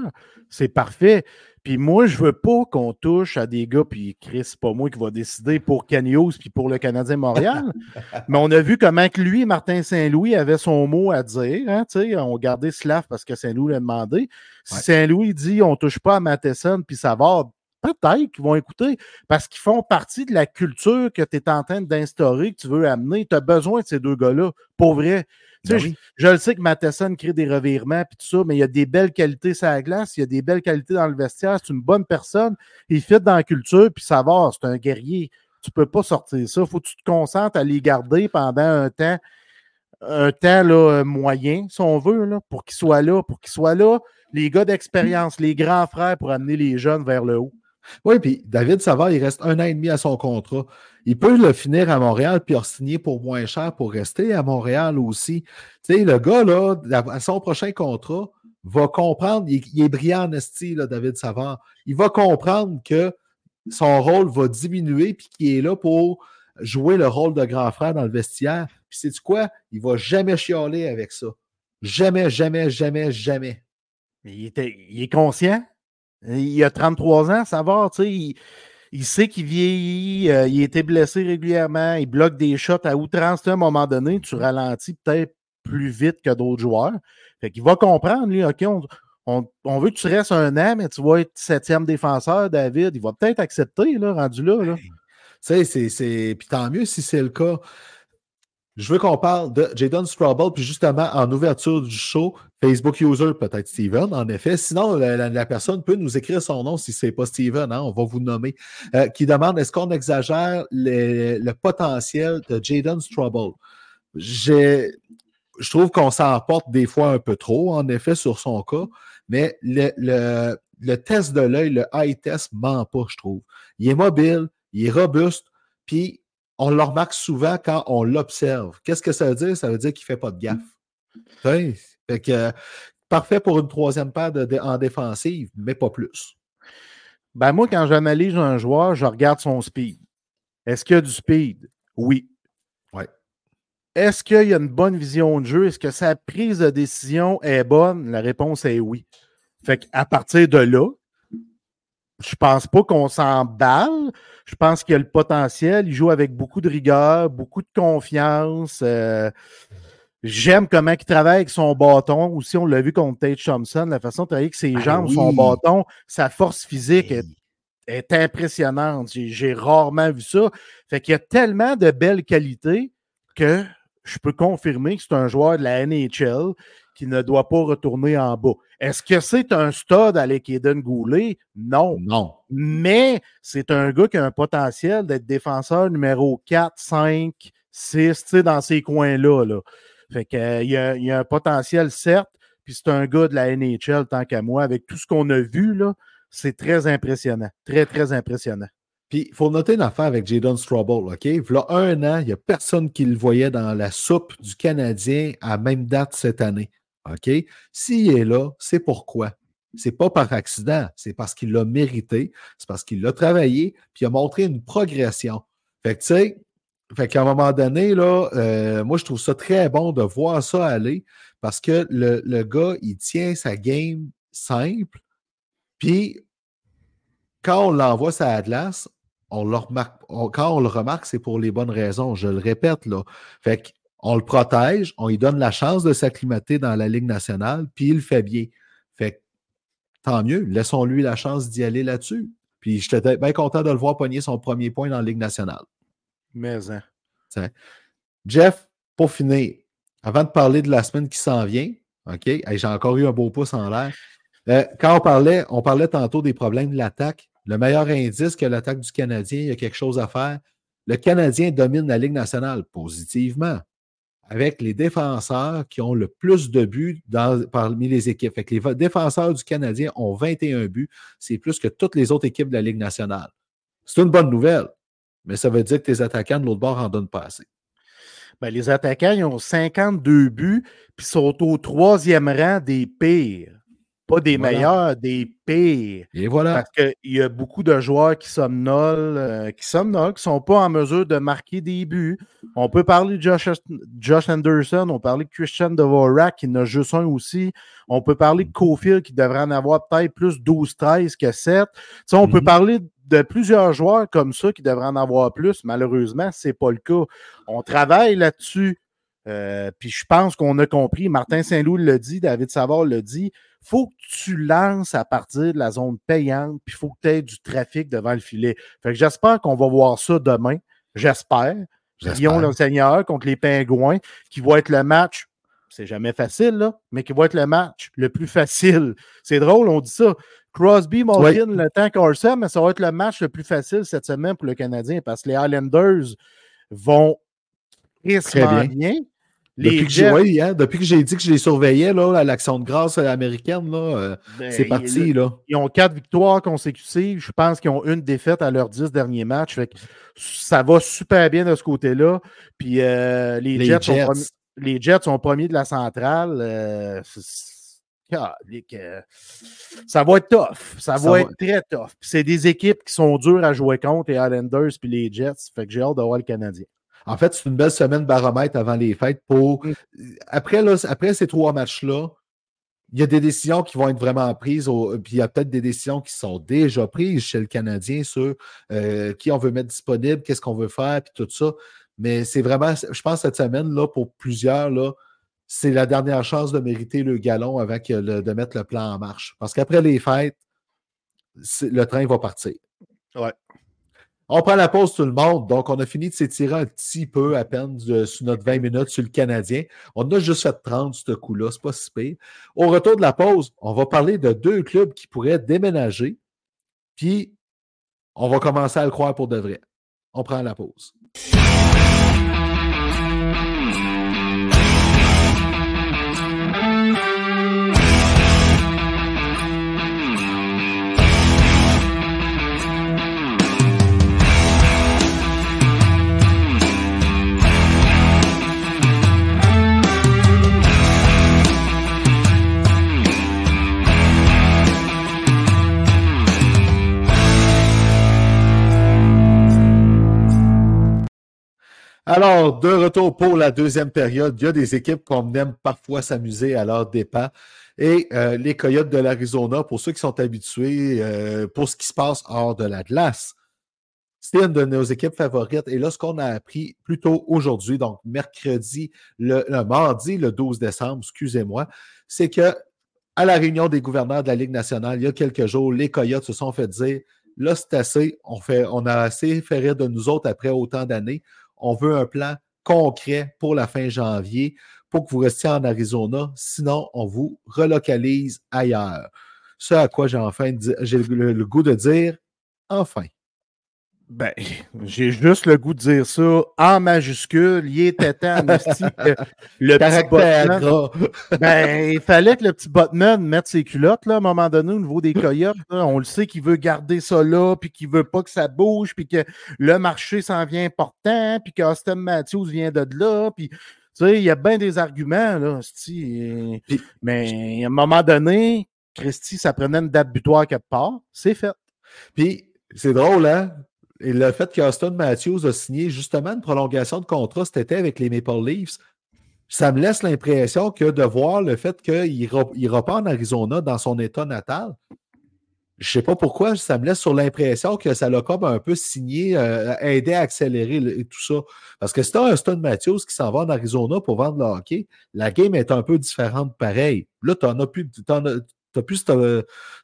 c'est parfait. Puis moi, je veux pas qu'on touche à des gars, puis Chris, c'est pas moi qui va décider pour Canios puis pour le Canadien Montréal. Mais on a vu comment que lui, Martin Saint-Louis, avait son mot à dire. Hein, tu sais, on gardait Slav parce que Saint-Louis l'a demandé. Si Ouais. Saint-Louis dit on touche pas à Matheson puis ça va, peut-être qu'ils vont écouter parce qu'ils font partie de la culture que tu es en train d'instaurer, que tu veux amener. Tu as besoin de ces deux gars-là, pour vrai. Tu sais, Ben je- oui. je, le sais que Matheson crée des revirements puis tout ça, mais il y a des belles qualités sur la glace, il y a des belles qualités dans le vestiaire, c'est une bonne personne, il fit dans la culture, puis ça va, c'est un guerrier. Tu peux pas sortir ça. faut que tu te concentres à les garder pendant un temps, un temps là, euh, moyen, si on veut, là, pour qu'ils soient là, pour qu'ils soient là, les gars d'expérience, les grands frères pour amener les jeunes vers le haut. Oui, puis David Savard, il reste un an et demi à son contrat. Il peut le finir à Montréal puis signer pour moins cher pour rester à Montréal aussi. Tu sais, le gars, là, à son prochain contrat, va comprendre, il, est brillant en esti, là, David Savard. Il va comprendre que son rôle va diminuer puis qu'il est là pour jouer le rôle de grand frère dans le vestiaire. Puis c'est quoi? Il va jamais chialer avec ça. Jamais, jamais, jamais, jamais. Mais Il, était- il est conscient? Il a 33 ans, ça va, tu sais. Il, sait qu'il vieillit, euh, il a été blessé régulièrement, il bloque des shots à outrance. À un moment donné, tu ralentis peut-être plus vite que d'autres joueurs. Fait qu'il va comprendre, lui, OK, on, veut que tu restes un an, mais tu vas être septième défenseur, David. Il va peut-être accepter, là, rendu là. là. Tu c'est. Puis tant mieux si c'est le cas. Je veux qu'on parle de Jadon Strouble, puis justement, en ouverture du show, Facebook user, peut-être Steven, en effet. Sinon, la, la- personne peut nous écrire son nom si c'est pas Steven, hein, on va vous nommer, euh, qui demande est-ce qu'on exagère le, potentiel de Jadon Strouble? Je trouve qu'on s'en porte des fois un peu trop, en effet, sur son cas, mais le, le- le test de l'œil, le eye test, ment pas, je trouve. Il est mobile, il est robuste, puis on le remarque souvent quand on l'observe. Qu'est-ce que ça veut dire? Ça veut dire qu'il ne fait pas de gaffe. Fait que, parfait pour une troisième paire de- de- en défensive, mais pas plus. Ben moi, quand j'analyse un joueur, je regarde son speed. Est-ce qu'il y a du speed? Oui. Ouais. Est-ce qu'il y a une bonne vision de jeu? Est-ce que sa prise de décision est bonne? La réponse est oui. Fait qu'à partir de là, je pense pas qu'on s'emballe. Je pense qu'il a le potentiel. Il joue avec beaucoup de rigueur, beaucoup de confiance. Euh, J'aime comment il travaille avec son bâton. Aussi, on l'a vu contre Tate Thompson, la façon de travailler avec ses Ah jambes, oui. son bâton, sa force physique est, est impressionnante. J'ai- J'ai rarement vu ça. Fait qu'il y a tellement de belles qualités que je peux confirmer que c'est un joueur de la NHL qui ne doit pas retourner en bas. Est-ce que c'est un stud avec Eden Goulet? Non. Non. Mais c'est un gars qui a un potentiel d'être défenseur numéro 4, 5, 6, tu sais, dans ces coins-là. Là. Fait qu'il euh, y, a, il y a un potentiel, certes, puis c'est un gars de la NHL tant qu'à moi. Avec tout ce qu'on a vu, là, c'est très impressionnant. Très, très impressionnant. Puis, il faut noter une affaire avec Jadon Strouble, OK? Il y a un an, il n'y a personne qui le voyait dans la soupe du Canadien à même date cette année. OK? S'il est là, c'est pourquoi? C'est pas par accident, c'est parce qu'il l'a mérité, c'est parce qu'il l'a travaillé, puis il a montré une progression. Fait que, tu sais, fait qu'à un moment donné, là, euh, moi, je trouve ça très bon de voir ça aller parce que le, le gars, il tient sa game simple, puis quand on l'envoie à la glace, on le remarque, quand on le remarque, c'est pour les bonnes raisons. Je le répète, là. Fait qu'on le protège, on lui donne la chance de s'acclimater dans la Ligue nationale, puis il fait bien. Fait tant mieux, laissons-lui la chance d'y aller là-dessus. Puis j'étais bien content de le voir pogner son premier point dans la Ligue nationale. Mais, hein. Jeff, pour finir, avant de parler de la semaine qui s'en vient, OK, j'ai encore eu un beau pouce en l'air. Euh, quand on parlait, on parlait tantôt des problèmes de l'attaque. Le meilleur indice que l'attaque du Canadien, il y a quelque chose à faire. Le Canadien domine la Ligue nationale positivement avec les défenseurs qui ont le plus de buts parmi les équipes. Fait les défenseurs du Canadien ont 21 buts. C'est plus que toutes les autres équipes de la Ligue nationale. C'est une bonne nouvelle, mais ça veut dire que tes attaquants de l'autre bord en donnent pas assez. Ben, les attaquants, ils ont 52 buts, puis sont au troisième rang des pires. Pas des meilleurs, des pires. Et voilà. Parce qu'il y a beaucoup de joueurs qui somnolent, euh, qui somnolent, qui ne sont pas en mesure de marquer des buts. On peut parler de Josh, Josh Anderson, on peut parler de Christian Dvorak, qui en a juste un aussi. On peut parler de Cofield, qui devrait en avoir peut-être plus 12-13 que 7. on peut mm-hmm. parler de plusieurs joueurs comme ça qui devraient en avoir plus. Malheureusement, ce n'est pas le cas. On travaille là-dessus. Euh, puis je pense qu'on a compris. Martin Saint-Loup l'a dit, David Savard l'a dit faut que tu lances à partir de la zone payante, puis il faut que tu aies du trafic devant le filet. Fait que j'espère qu'on va voir ça demain. J'espère. Lyon le Seigneur contre les Pingouins, qui va être le match, c'est jamais facile, là, mais qui va être le match le plus facile. C'est drôle, on dit ça. Crosby, Malkin, le temps Carson, mais ça va être le match le plus facile cette semaine pour le Canadien parce que les Highlanders vont très bien. Hein, depuis, que j'ai dit que je les surveillais là, à l'action de grâce américaine, là, euh, ben, c'est parti. Là. Ils ont quatre victoires consécutives. Je pense qu'ils ont une défaite à leurs dix derniers matchs. ça va super bien de ce côté-là. Puis euh, les, Jets les, Jets sont premiers de la centrale. Euh, ça va être tough. Ça, va, être très tough. C'est des équipes qui sont dures à jouer contre, les Islanders puis les Jets. Fait que j'ai hâte de voir le Canadien. En fait, c'est une belle semaine baromètre avant les fêtes pour. Mm. Après, après ces trois matchs-là, il y a des décisions qui vont être vraiment prises, puis il y a peut-être des décisions qui sont déjà prises chez le Canadien sur euh, qui on veut mettre disponible, qu'est-ce qu'on veut faire, puis tout ça. Mais c'est vraiment, je pense, cette semaine-là, pour plusieurs, là, c'est la dernière chance de mériter le galon avant de mettre le plan en marche. Parce qu'après les fêtes, le train va partir. Ouais. On prend la pause tout le monde. Donc, on a fini de s'étirer un petit peu à peine sur notre 20 minutes sur le Canadien. On a juste fait 30 ce coup-là, c'est pas si pire. Au retour de la pause, on va parler de deux clubs qui pourraient déménager. Puis, on va commencer à le croire pour de vrai. On prend la pause. Alors, de retour pour la deuxième période, il y a des équipes qu'on aime parfois s'amuser à leur dépens. Et euh, les Coyotes de l'Arizona, pour ceux qui sont habitués euh, pour ce qui se passe hors de la glace, c'est une de nos équipes favorites. Et là, ce qu'on a appris plus tôt aujourd'hui, donc mercredi, le, mardi, le 12 décembre, excusez-moi, c'est que à la réunion des gouverneurs de la Ligue nationale, il y a quelques jours, les Coyotes se sont fait dire là, c'est assez, on, on a assez fait rire de nous autres après autant d'années on veut un plan concret pour la fin janvier pour que vous restiez en Arizona. Sinon, on vous relocalise ailleurs. Ce à quoi j'ai enfin le, le goût de dire enfin. Ben, j'ai juste le goût de dire ça en majuscule. Il était temps, le petit Botman, ben, il fallait que le petit Botman mette ses culottes là, à un moment donné au niveau des coyotes. On le sait qu'il veut garder ça là, puis qu'il veut pas que ça bouge, puis que le marché s'en vient important, puis qu'Austin Matthews vient de là, puis tu sais, il y a bien des arguments, là, mais à un moment donné, Christy, ça prenait une date butoir quelque part, c'est fait. Puis, c'est drôle, hein? Et le fait qu'Austin Matthews a signé justement une prolongation de contrat cet été avec les Maple Leafs, ça me laisse l'impression que de voir le fait qu'il pas en Arizona dans son état natal, je ne sais pas pourquoi, ça me laisse sur l'impression que ça l'a comme un peu signé, euh, aidé à accélérer tout ça. Parce que si tu as un Matthews qui s'en va en Arizona pour vendre le hockey, la game est un peu différente pareil. Là, tu n'as plus, plus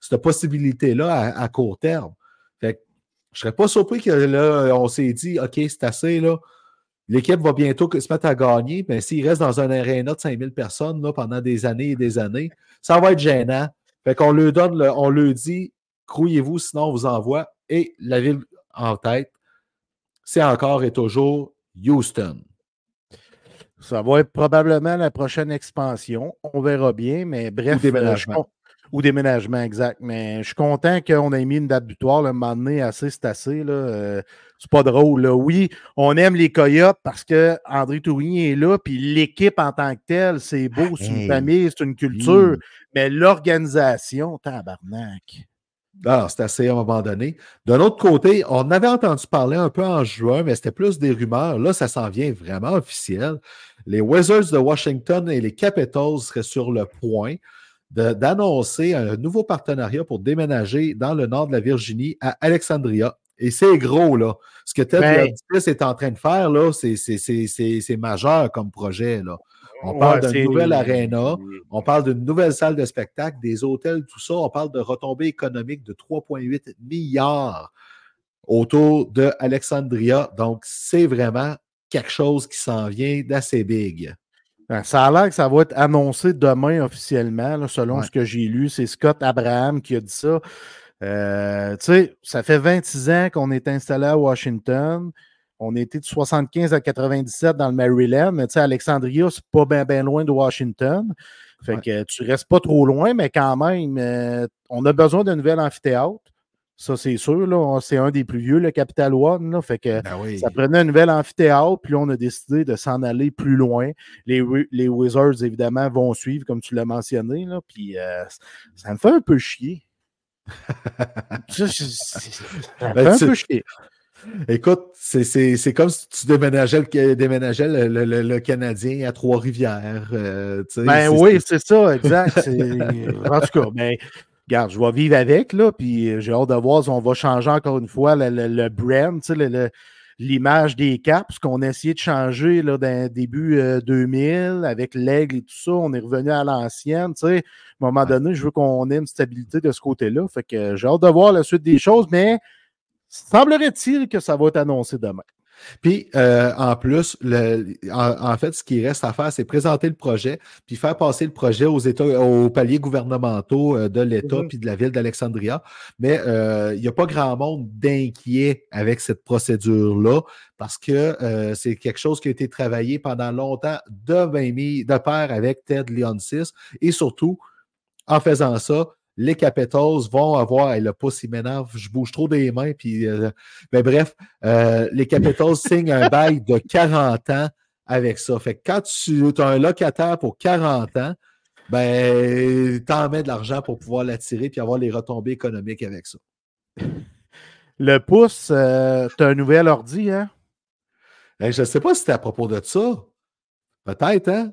cette, possibilité-là à, court terme. Je ne serais pas surpris que là, on s'est dit, OK, c'est assez, là. L'équipe va bientôt se mettre à gagner, mais s'il reste dans un aréna de 5000 personnes là, pendant des années et des années, ça va être gênant. Fait qu'on lui donne, on lui dit, crouillez-vous, sinon on vous envoie. Et la ville en tête, c'est encore et toujours Houston. Ça va être probablement la prochaine expansion. On verra bien, mais bref, ou déménagement, exact. Mais je suis content qu'on ait mis une date butoir. le un moment donné, assez, c'est assez. Là. Euh, c'est pas drôle. Là. Oui, on aime les Coyotes parce que André Tourigny est là, puis l'équipe en tant que telle, c'est beau, c'est une famille, c'est une culture. Mais l'organisation, tabarnak. Ah, c'est assez à un moment donné. D'un autre côté, on avait entendu parler un peu en juin, mais c'était plus des rumeurs. Là, ça s'en vient vraiment officiel. Les Wizards de Washington et les Capitals seraient sur le point d'annoncer un nouveau partenariat pour déménager dans le nord de la Virginie à Alexandria. Et c'est gros, là. Ce que Ted ben, est en train de faire, là, c'est majeur comme projet, là. On parle d'une nouvelle aréna, on parle d'une nouvelle salle de spectacle, des hôtels, tout ça. On parle de retombées économiques de 3,8 milliards autour de Alexandria. Donc, c'est vraiment quelque chose qui s'en vient d'assez big. Ben, ça a l'air que ça va être annoncé demain officiellement, selon ce que j'ai lu. C'est Scott Abraham qui a dit ça. Euh, tu sais, ça fait 26 ans qu'on est installé à Washington. On était de 75 à 97 dans le Maryland, mais tu sais, Alexandria, c'est pas bien loin de Washington. Fait que tu restes pas trop loin, mais quand même, euh, on a besoin d'un nouvel amphithéâtre. Ça, c'est sûr. C'est un des plus vieux, le Capital One. fait que ben ça prenait un nouvel amphithéâtre, puis là, on a décidé de s'en aller plus loin. Les, les, Wizards, évidemment, vont suivre, comme tu l'as mentionné. Là, puis euh, ça me fait un peu chier. ça, me ben, fait un peu chier. Écoute, c'est comme si tu déménageais le, déménageais le, le, Canadien à Trois-Rivières. Euh, ben oui, c'est ça, exact. en tout cas, mais regarde, je vais vivre avec, là, puis euh, j'ai hâte de voir si on va changer encore une fois le, le, brand, l'image des caps qu'on a essayé de changer là, dans début 2000 euh, avec l'aigle et tout ça. On est revenu à l'ancienne. À un moment donné, je veux qu'on ait une stabilité de ce côté-là. Fait que j'ai hâte de voir la suite des choses, mais semblerait-il que ça va être annoncé demain. Puis, euh, en plus, le, en, fait, ce qui reste à faire, c'est présenter le projet, puis faire passer le projet aux, états, aux paliers gouvernementaux euh, de l'État mm-hmm. puis de la ville d'Alexandria. Mais euh, il n'y a pas grand monde d'inquiet avec cette procédure-là parce que c'est quelque chose qui a été travaillé pendant longtemps de, de pair avec Ted Leonsis et surtout, en faisant ça, les Capitals vont avoir, et le pouce, il m'énerve, je bouge trop des mains, puis, euh, ben bref, euh, les Capitals signent un bail de 40 ans avec ça. Fait que quand tu as un locataire pour 40 ans, ben, t'en mets de l'argent pour pouvoir l'attirer puis avoir les retombées économiques avec ça. Le pouce, euh, tu as un nouvel ordi, hein? Ben, je ne sais pas si c'était à propos de ça. Peut-être, hein?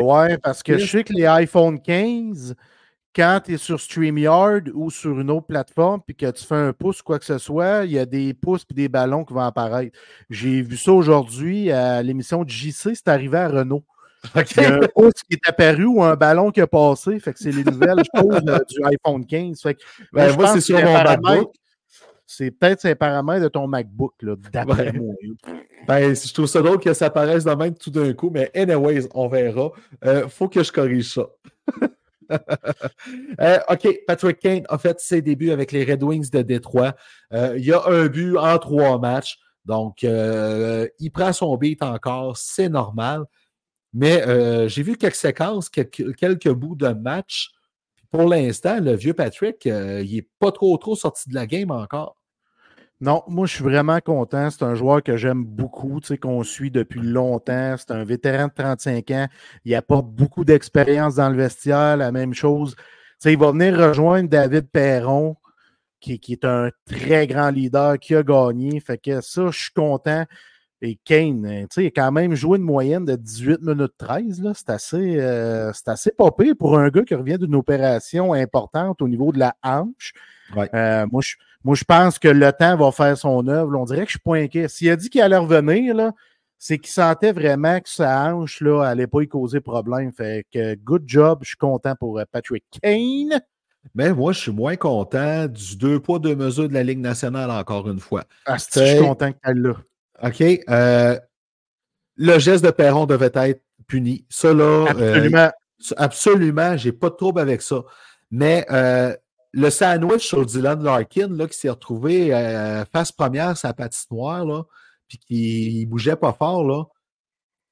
ouais, parce que je sais que les iPhone 15, quand tu es sur StreamYard ou sur une autre plateforme, puis que tu fais un pouce ou quoi que ce soit, il y a des pouces et des ballons qui vont apparaître. J'ai vu ça aujourd'hui à l'émission de JC, c'est arrivé à Renault. Il y a un pouce qui est apparu ou un ballon qui a passé. Fait que c'est les nouvelles choses du iPhone 15. Fait que, ben, moi, c'est sur mon MacBook. c'est peut-être ces paramètres de ton MacBook, d'après Ouais. moi. Ben, je trouve ça drôle que ça apparaisse de même tout d'un coup, mais anyways, on verra. Euh, faut que je corrige ça. Euh, OK, Patrick Kane a fait ses débuts avec les Red Wings de Détroit. Euh, il y a un but en trois matchs. Donc, euh, il prend son beat encore, c'est normal. Mais j'ai vu quelques séquences, quelques, bouts de match. Pour l'instant, le vieux Patrick, il n'est pas trop trop sorti de la game encore. Non, moi, je suis vraiment content. C'est un joueur que j'aime beaucoup, tu sais, qu'on suit depuis longtemps. C'est un vétéran de 35 ans. Il apporte beaucoup d'expérience dans le vestiaire. La même chose. Tu sais, il va venir rejoindre David Perron, qui, qui est un très grand leader, qui a gagné. Fait que ça, je suis content. Et Kane, tu sais, il a quand même joué une moyenne de 18 minutes 13. là. C'est assez, euh, c'est assez pas pire pour un gars qui revient d'une opération importante au niveau de la hanche. Ouais. Euh, moi, je, moi, je pense que le temps va faire son œuvre. On dirait que je suis pas inquiet. S'il a dit qu'il allait revenir, là, c'est qu'il sentait vraiment que sa hanche là, allait pas y causer problème. Fait que good job. Je suis content pour euh, Patrick Kane. Mais moi, je suis moins content du deux poids, deux mesures de la Ligue nationale, encore une fois. Asti, je suis content que tu là. OK. euh, le geste de Perron devait être puni. Ça, là, euh, Absolument. absolument, j'ai pas de trouble avec ça. Mais euh, le sandwich sur Dylan Larkin, là, qui s'est retrouvé euh, face première sa patinoire, là, puis qui bougeait pas fort, là.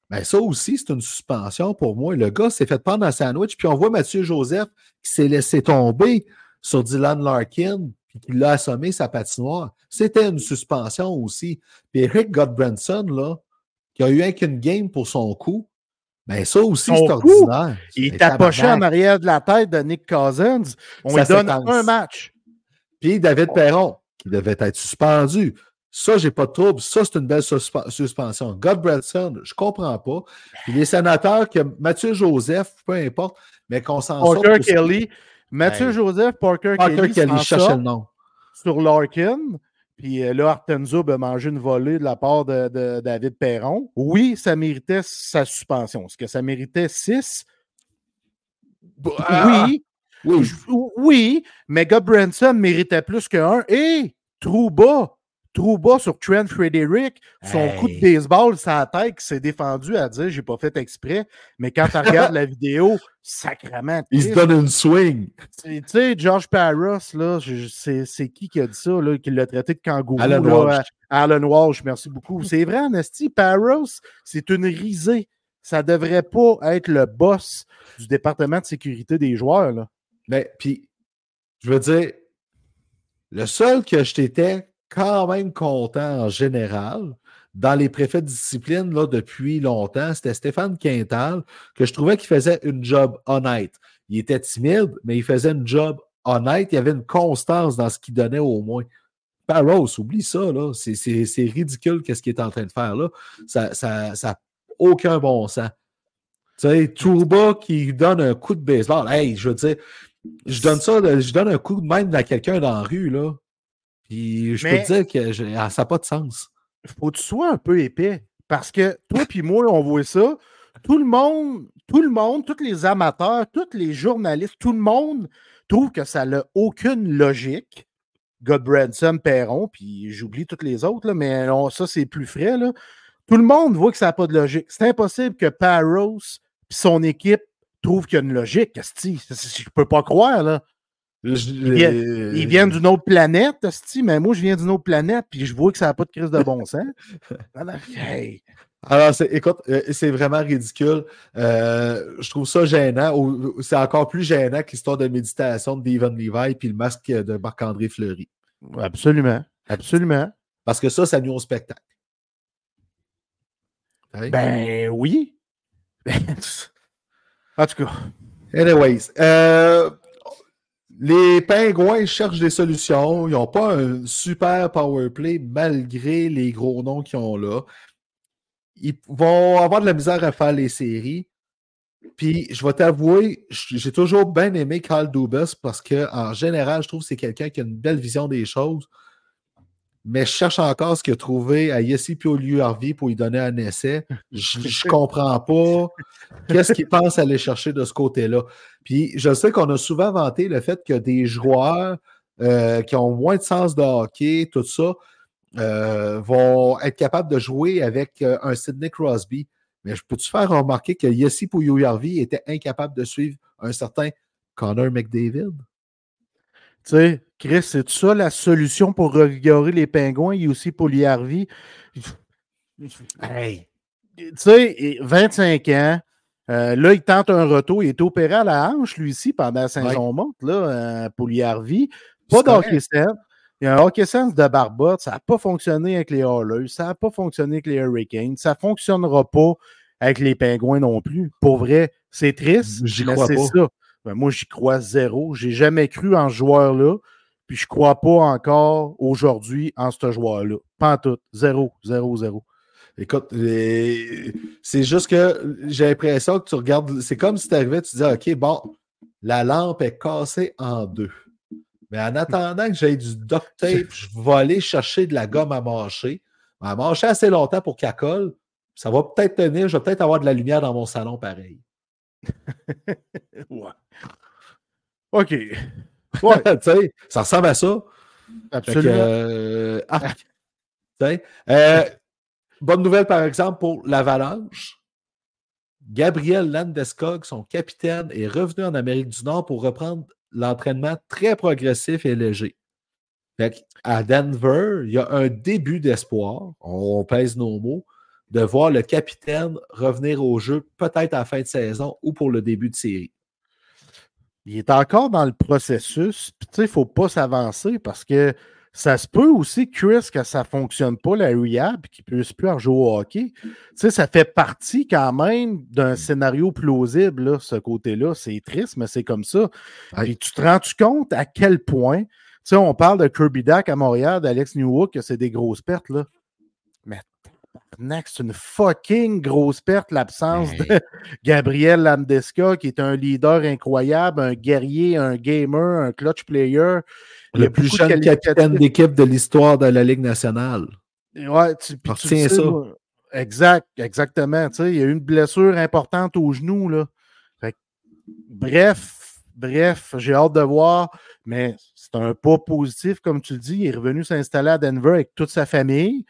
Ben ça aussi, c'est une suspension pour moi. Le gars s'est fait prendre un sandwich, puis on voit Mathieu Joseph qui s'est laissé tomber sur Dylan Larkin, puis qui l'a assommé sa patinoire. C'était une suspension aussi. Puis Eric Godbranson, là, qui a eu un qu'une game pour son coup, ben ça aussi, c'est ordinaire. Il tapoché en arrière de la tête de Nick Cousins. On lui donne un match. Puis David Perron, qui devait être suspendu. Ça, j'ai pas de trouble. Ça, c'est une belle suspe- suspension. Godbranson, je comprends pas. Puis les sénateurs, que Mathieu Joseph, peu importe, mais qu'on s'en sorte. Parker Kelly. Mathieu. Joseph, Parker, Parker Kelly, Kelly, s'en je cherchais sort le nom. sur Larkin. Puis euh, là, Artenzub a mangé une volée de la part de, de David Perron. Oui, ça méritait sa suspension. Est-ce que ça méritait 6? Ah, oui. oui. Oui, mais Branson méritait plus qu'un. Et Trouba, Trouba sur Trent Frederick, son Hey. coup de baseball la tête qui s'est défendu à dire j'ai pas fait exprès. Mais quand tu regardes la vidéo, sacrement. Il se donne une swing. Tu sais, George Parros, là, c'est qui qui a dit ça, là, qui l'a traité de kangourou? Alan là, Walsh. à- Alan Walsh, merci beaucoup. C'est vrai, Nasty, Parros, c'est une risée. Ça devrait pas être le boss du département de sécurité des joueurs. Là. Mais puis, je veux dire, le seul que je t'étais quand même content en général, dans les préfets de discipline là, depuis longtemps, c'était Stéphane Quintal, que je trouvais qu'il faisait une job honnête. Il était timide, mais il faisait une job honnête. Il y avait une constance dans ce qu'il donnait au moins. Barrows, oublie ça, là. C'est, ridicule qu'est-ce qu'il est en train de faire là. Ça ça, ça aucun bon sens. Tu sais, Touba qui donne un coup de baseball. Hey, je veux dire, je donne ça, je donne un coup de même à quelqu'un dans la rue, là. Puis je Mais- peux te dire que je- ah, ça n'a pas de sens. faut que tu sois un peu épais. Parce que toi puis moi, on voit ça. Tout le monde, tout le monde, tous les amateurs, tous les journalistes, tout le monde trouve que ça n'a aucune logique. Godbranson, Perron, puis j'oublie toutes les autres, là, mais on- ça, c'est plus frais. Là. Tout le monde voit que ça n'a pas de logique. C'est impossible que Parros puis son équipe trouvent qu'il y a une logique. Je peux pas croire. Là. Je- Ils viennent d'une autre planète, esti, mais moi, je viens d'une autre planète, puis je vois que ça n'a pas de crise de bon sens. Hey. Alors, écoute, euh, c'est vraiment ridicule. Euh, je trouve ça gênant. C'est encore plus gênant que l'histoire de méditation de Devon Levi puis le masque de Marc-André Fleury. Absolument. Absolument. Parce que ça, ça nuit au spectacle. Hey? Ben oui. en tout cas, Anyways, euh, les Pingouins cherchent des solutions. Ils n'ont pas un super power play malgré les gros noms qu'ils ont là. Ils vont avoir de la misère à faire les séries. Puis, je vais t'avouer, j'ai toujours bien aimé Carl Dubas parce qu'en général, je trouve que c'est quelqu'un qui a une belle vision des choses. Mais je cherche encore ce qu'il a trouvé à Yessi Pioliu Harvey pour lui donner un essai. Je ne comprends pas qu'est-ce qu'il pense aller chercher de ce côté-là. Puis je sais qu'on a souvent vanté le fait que des joueurs euh, qui ont moins de sens de hockey, tout ça, euh, vont être capables de jouer avec euh, un Sidney Crosby. Mais je peux-tu faire remarquer que Yessi Pouillou-Yarvi était incapable de suivre un certain Connor McDavid? Tu sais, Chris, c'est ça la solution pour revigorer les pingouins, Yossi Pouillou-Yarvi? Hey! Tu sais, 25 ans, euh, là, il tente un retour. Il est opéré à la hanche, lui ici, pendant la saison monte, là, euh, pour l'IRV. Pas d'hockey. Il y a un hockey sense de Barbotte. Ça n'a pas fonctionné avec les Hallers. Ça n'a pas fonctionné avec les Hurricanes. Ça ne fonctionnera pas avec les Pingouins non plus. Pour vrai, c'est triste. J'y mais crois c'est pas. ça. Ben, moi, j'y crois zéro. J'ai jamais cru en ce joueur-là. Puis je crois pas encore aujourd'hui en ce joueur-là. Pas en tout. Zéro, zéro, zéro. Écoute, les- c'est juste que j'ai l'impression que tu regardes, c'est comme si tu arrivais, tu disais, OK, bon, la lampe est cassée en deux. Mais en attendant que j'aie du duct tape, je vais aller chercher de la gomme à mâcher. Va mâcher assez longtemps pour qu'elle colle. Ça va peut-être tenir, je vais peut-être avoir de la lumière dans mon salon pareil. Ouais. OK. Ouais, Tu sais, ça ressemble à ça. Que, absolument. euh, arc. Tu sais, euh, bonne nouvelle, par exemple, pour l'Avalanche. Gabriel Landeskog, son capitaine, est revenu en Amérique du Nord pour reprendre l'entraînement très progressif et léger. Fait à Denver, il y a un début d'espoir, on, on pèse nos mots, de voir le capitaine revenir au jeu peut-être à la fin de saison ou pour le début de série. Il est encore dans le processus. Puis, tu sais, il ne faut pas s'avancer parce que ça se peut aussi, Chris, que ça ne fonctionne pas, la rehab, puis qu'il ne puisse plus rejouer au hockey. Tu sais, ça fait partie quand même d'un scénario plausible, là, ce côté-là. C'est triste, mais c'est comme ça. Puis, tu te rends-tu compte à quel point, tu sais, on parle de Kirby Dack à Montréal, d'Alex Newhook, que c'est des grosses pertes, là? C'est une fucking grosse perte, l'absence Hey. de Gabriel Landeskog, qui est un leader incroyable, un guerrier, un gamer, un clutch player. Le plus jeune capitaine d'équipe de l'histoire de la Ligue nationale. Ouais, tu, tu sais, ça. moi. Exact, exactement. Tu sais, il y a eu une blessure importante au genou. Là. Fait bref, bref, j'ai hâte de voir, mais c'est un pas positif, comme tu le dis. Il est revenu s'installer à Denver avec toute sa famille.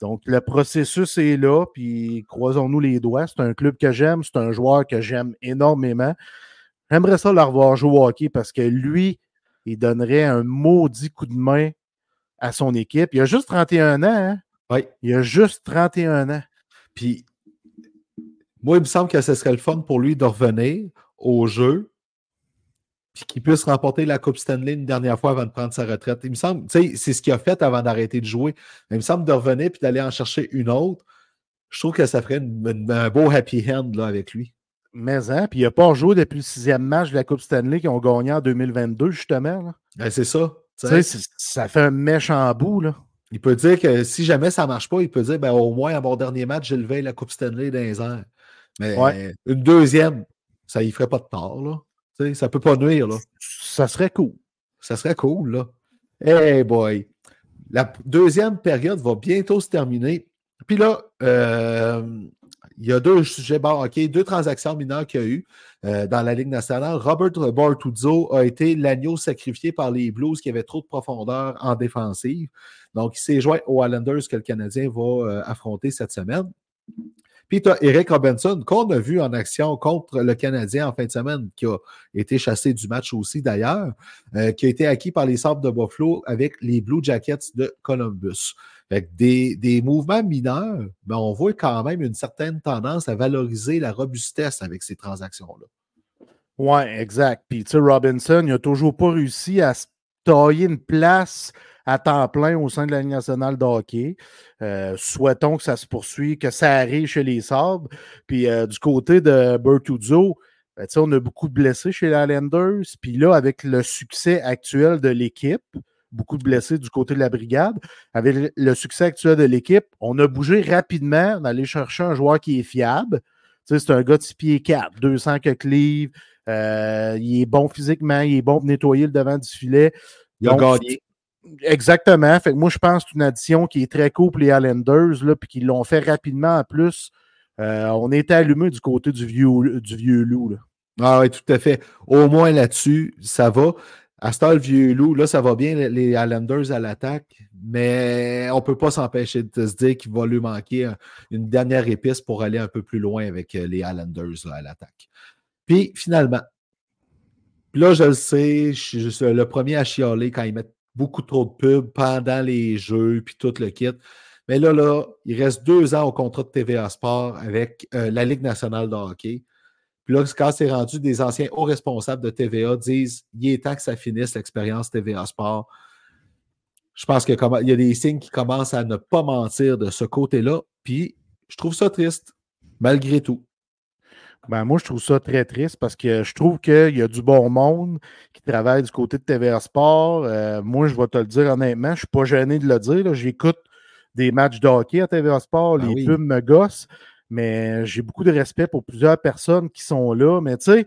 Donc, le processus est là, puis croisons-nous les doigts. C'est un club que j'aime, c'est un joueur que j'aime énormément. J'aimerais ça le revoir jouer au hockey parce que lui, il donnerait un maudit coup de main à son équipe. Il a juste 31 ans, hein? Oui. Il a juste 31 ans. Puis, moi, il me semble que ce serait le fun pour lui de revenir au jeu, puis qu'il puisse remporter la Coupe Stanley une dernière fois avant de prendre sa retraite. Il me semble, tu sais, c'est ce qu'il a fait avant d'arrêter de jouer. Mais il me semble de revenir puis d'aller en chercher une autre. Je trouve que ça ferait une- une- un beau happy end là, avec lui. Mais hein, puis il n'a pas joué depuis le sixième match de la Coupe Stanley qu'ils ont gagné en 2022, justement. Ben, c'est ça. ça fait un méchant bout, là. Il peut dire que si jamais ça ne marche pas, il peut dire ben, au moins à mon dernier match, j'ai levé la Coupe Stanley dans les airs. Mais Ouais. une deuxième, ça y ferait pas de tort. Là. Tu sais, ça peut pas nuire. Là. Ça serait cool. Ça serait cool, là. Hey boy! La deuxième période va bientôt se terminer. Puis là, euh, il y a deux sujets, bon, deux transactions mineures qu'il y a eu euh, dans la Ligue nationale. Robert Bortuzzo a été l'agneau sacrifié par les Blues qui avaient trop de profondeur en défensive. Donc, il s'est joint aux Islanders que le Canadien va euh, affronter cette semaine. Puis Eric Robinson, qu'on a vu en action contre le Canadien en fin de semaine, qui a été chassé du match aussi d'ailleurs, euh, qui a été acquis par les Sabres de Buffalo avec les Blue Jackets de Columbus. Fait des, mouvements mineurs, mais on voit quand même une certaine tendance à valoriser la robustesse avec ces transactions-là. Oui, exact. Puis, tu Robinson, n'a toujours pas réussi à se tailler une place à temps plein au sein de la Ligue nationale de hockey. Euh, souhaitons que ça se poursuive, que ça arrive chez les Sabres. Puis, euh, du côté de Bertuzzo, ben, on a beaucoup de blessés chez les Islanders. Puis là, avec le succès actuel de l'équipe, beaucoup de blessés du côté de la brigade. Avec le- succès actuel de l'équipe, on a bougé rapidement d'aller chercher un joueur qui est fiable. C'est un gars de 6 pieds 4, 200 quelques livres. Euh, il est bon physiquement, il est bon pour nettoyer le devant du filet. Il a gagné. Exactement. Fait que moi, je pense que c'est une addition qui est très cool pour les Islanders, là, puis qu'ils l'ont fait rapidement en plus. Euh, on était allumé du côté du vieux, du vieux loup. Là. Ah oui, tout à fait. Au moins là-dessus, ça va. Astal, vieux loup, là, ça va bien, les Islanders à l'attaque, mais on ne peut pas s'empêcher de se dire qu'il va lui manquer une dernière épice pour aller un peu plus loin avec les Islanders à l'attaque. Puis finalement, là, je le sais, je suis le premier à chialer quand ils mettent beaucoup trop de pubs pendant les jeux, puis tout le kit. Mais là, là, il reste deux ans au contrat de TVA Sport avec euh, la Ligue nationale de hockey. Puis là, quand c'est rendu, des anciens hauts responsables de TVA disent il est temps que ça finisse l'expérience TVA Sport. Je pense qu'il y a des signes qui commencent à ne pas mentir de ce côté-là. Puis je trouve ça triste, malgré tout. Ben, moi, je trouve ça très triste parce que je trouve qu'il y a du bon monde qui travaille du côté de TVA Sport. Euh, moi, je vais te le dire honnêtement, je ne suis pas gêné de le dire. J'écoute des matchs de hockey à TVA Sport, ben les pubs me gossent, mais j'ai beaucoup de respect pour plusieurs personnes qui sont là. Mais tu sais,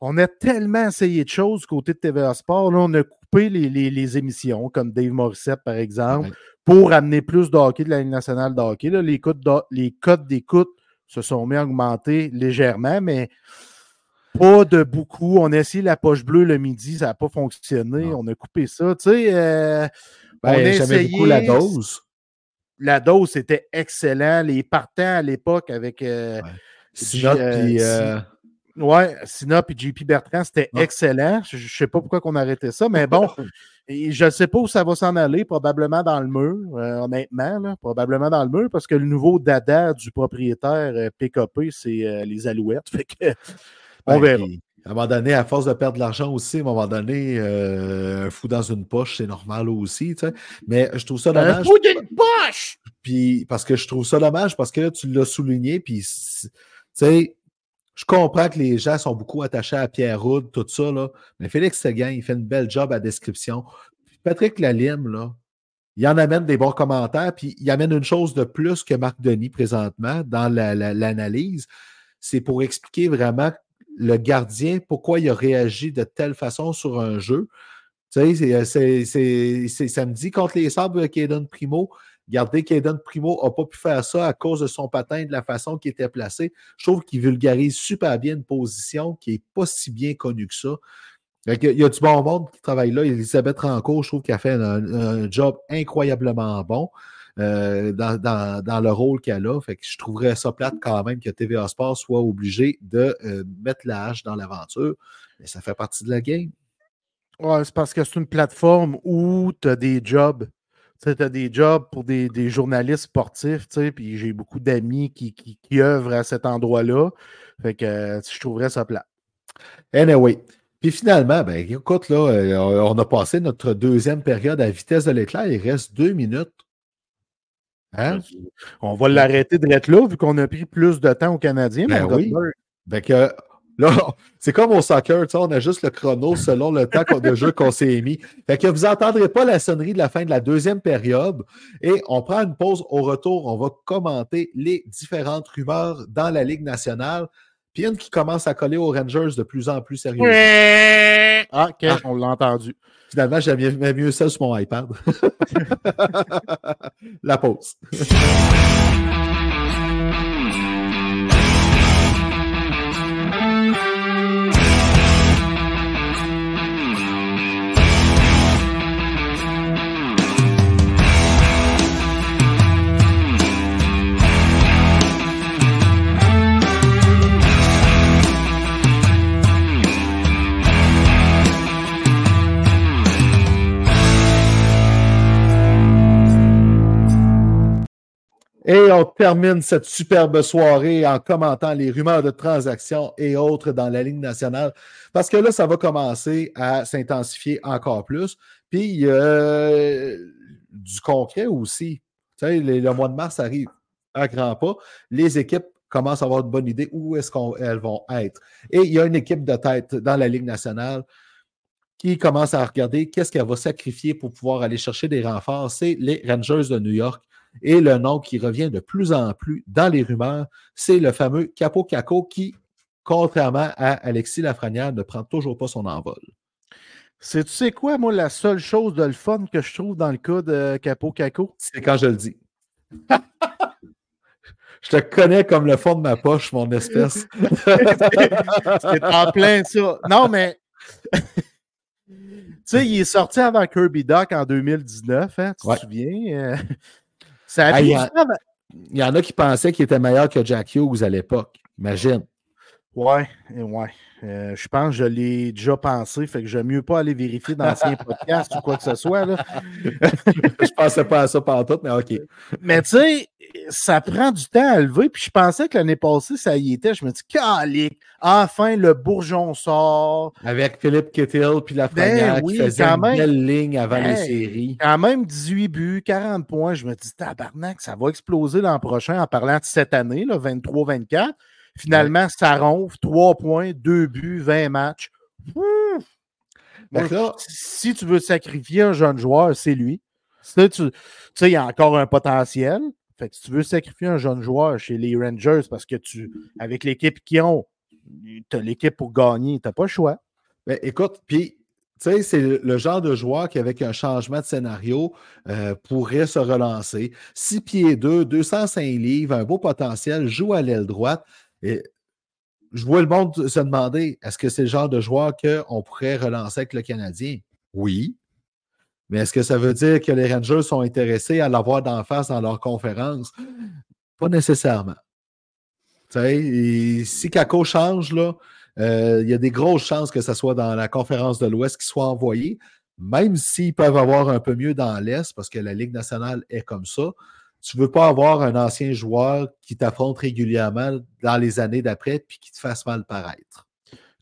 on a tellement essayé de choses du côté de TVA Sport. Là, on a coupé les, émissions, comme Dave Morissette, par exemple, pour amener plus de hockey de la Ligue nationale de hockey. Là, les, les codes d'écoute se sont mis à augmenter légèrement, mais pas de beaucoup. On a essayé la poche bleue le midi, ça n'a pas fonctionné. On a coupé ça. Tu sais, euh, ben, on a essayé beaucoup la dose. La dose était excellent. Les partants à l'époque avec euh, Sinop et euh, Ouais, Sinop et JP Bertrand, c'était excellent. Je ne sais pas pourquoi on a arrêté ça, mais bon, je ne sais pas où ça va s'en aller, probablement dans le mur, euh, honnêtement, probablement dans le mur, parce que le nouveau dada du propriétaire euh, PKP, c'est euh, les Alouettes. Fait que, on ben, verra. À un moment donné, à force de perdre de l'argent aussi, à un moment donné, un fou dans une poche, c'est normal aussi. Tu sais. Mais je trouve ça dommage. Un fou d'une poche! Puis, parce que je trouve ça dommage, parce que tu l'as souligné, puis, tu sais, je comprends que les gens sont beaucoup attachés à Pierre Roud, tout ça, là, mais Félix Seguin, il fait une belle job à description. Patrick Lalime, là, il en amène des bons commentaires, puis il amène une chose de plus que Marc Denis présentement dans l'analyse. c'est pour expliquer vraiment le gardien, pourquoi il a réagi de telle façon sur un jeu. Tu sais, c'est samedi contre les Sabres, Kaden Primo. Regardez qu'Eden Primo n'a pas pu faire ça à cause de son patin, de la façon qu'il était placé. Je trouve qu'il vulgarise super bien une position qui n'est pas si bien connue que ça. Il y a du bon monde qui travaille là. Elisabeth Rancourt, je trouve qu'elle a fait un, job incroyablement bon euh, dans, le rôle qu'elle a. Je trouverais ça plate quand même que TVA Sport soit obligé de euh, mettre la hache dans l'aventure. Mais ça fait partie de la game. C'est parce que c'est une plateforme où tu as des jobs tu as des jobs pour des, journalistes sportifs, puis j'ai beaucoup d'amis qui, qui, œuvrent à cet endroit-là. Fait que euh, je trouverais ça plat. Anyway. Puis finalement, ben, écoute, là, euh, on a passé notre deuxième période à vitesse de l'éclair. Il reste deux minutes. Hein? On va l'arrêter de là, vu qu'on a pris plus de temps aux Canadiens. Ben oui. que, Là, c'est comme au soccer, on a juste le chrono selon le temps de jeu qu'on s'est mis. Fait que vous n'entendrez pas la sonnerie de la fin de la deuxième période et on prend une pause. Au retour, on va commenter les différentes rumeurs dans la Ligue nationale. Puis une qui commence à coller aux Rangers de plus en plus sérieusement. Ah, ok, ah. on l'a entendu. Finalement, j'aimais mieux ça sur mon iPad. la pause. Et on termine cette superbe soirée en commentant les rumeurs de transactions et autres dans la ligne nationale. Parce que là, ça va commencer à s'intensifier encore plus. Puis, a du concret aussi. Tu sais, le mois de mars arrive à grands pas. Les équipes commencent à avoir une bonne idée où est-ce qu'elles vont être. Et il y a une équipe de tête dans la Ligue nationale qui commence à regarder qu'est-ce qu'elle va sacrifier pour pouvoir aller chercher des renforts. C'est les Rangers de New York et le nom qui revient de plus en plus dans les rumeurs, c'est le fameux Capo Caco qui, contrairement à Alexis Lafrenière, ne prend toujours pas son envol. C'est, tu sais quoi, moi, la seule chose de le fun que je trouve dans le cas de Capo Caco? C'est quand je le dis. je te connais comme le fond de ma poche, mon espèce. c'est en plein ça. Non, mais sais, il est sorti avant Kirby Doc en 2019, hein, tu Ouais. te souviens? Ça a Ah, pris il y en a qui pensaient qu'il était meilleur que Jack Hughes à l'époque. Imagine. Ouais, euh, ouais. Euh, je pense que je l'ai déjà pensé, fait que j'aime mieux pas aller vérifier d'anciens podcasts ou quoi que ce soit. Là. je pensais pas à ça pendant tout, mais OK. Mais tu sais, ça prend du temps à lever. Puis je pensais que l'année passée, ça y était. Je me dis, calique, enfin le bourgeon sort. Avec Philippe Kittle puis Lafrenière Ben oui, qui faisait quand une même. belle ligne avant les séries. Quand même 18 buts, 40 points. Je me dis, tabarnak, ça va exploser l'an prochain en parlant de cette année, là, 23-24. Finalement, ça ronfle, 3 points, 2 buts, 20 matchs. Ouh! Là- si tu veux sacrifier un jeune joueur, c'est lui. Tu sais, tu tu sais, il y a encore un potentiel. Fait que si tu veux sacrifier un jeune joueur chez les Rangers parce que tu, avec l'équipe qu'ils ont, tu as l'équipe pour gagner, tu n'as pas le choix. Ben, écoute, puis, tu sais, c'est le- le genre de joueur qui, avec un changement de scénario, euh, pourrait se relancer. 6 pieds 2, 205 livres, un beau potentiel, joue à l'aile droite. Et je vois le monde se demander est-ce que c'est le genre de joueur qu'on pourrait relancer avec le Canadien? Oui. Mais est-ce que ça veut dire que les Rangers sont intéressés à l'avoir d'en face dans leur conférence? Pas nécessairement. Si Kako change, euh, il y a des grosses chances que ce soit dans la conférence de l'Ouest qui soit envoyé, même s'ils peuvent avoir un peu mieux dans l'Est, parce que la Ligue nationale est comme ça. Tu ne veux pas avoir un ancien joueur qui t'affronte régulièrement dans les années d'après puis qui te fasse mal paraître.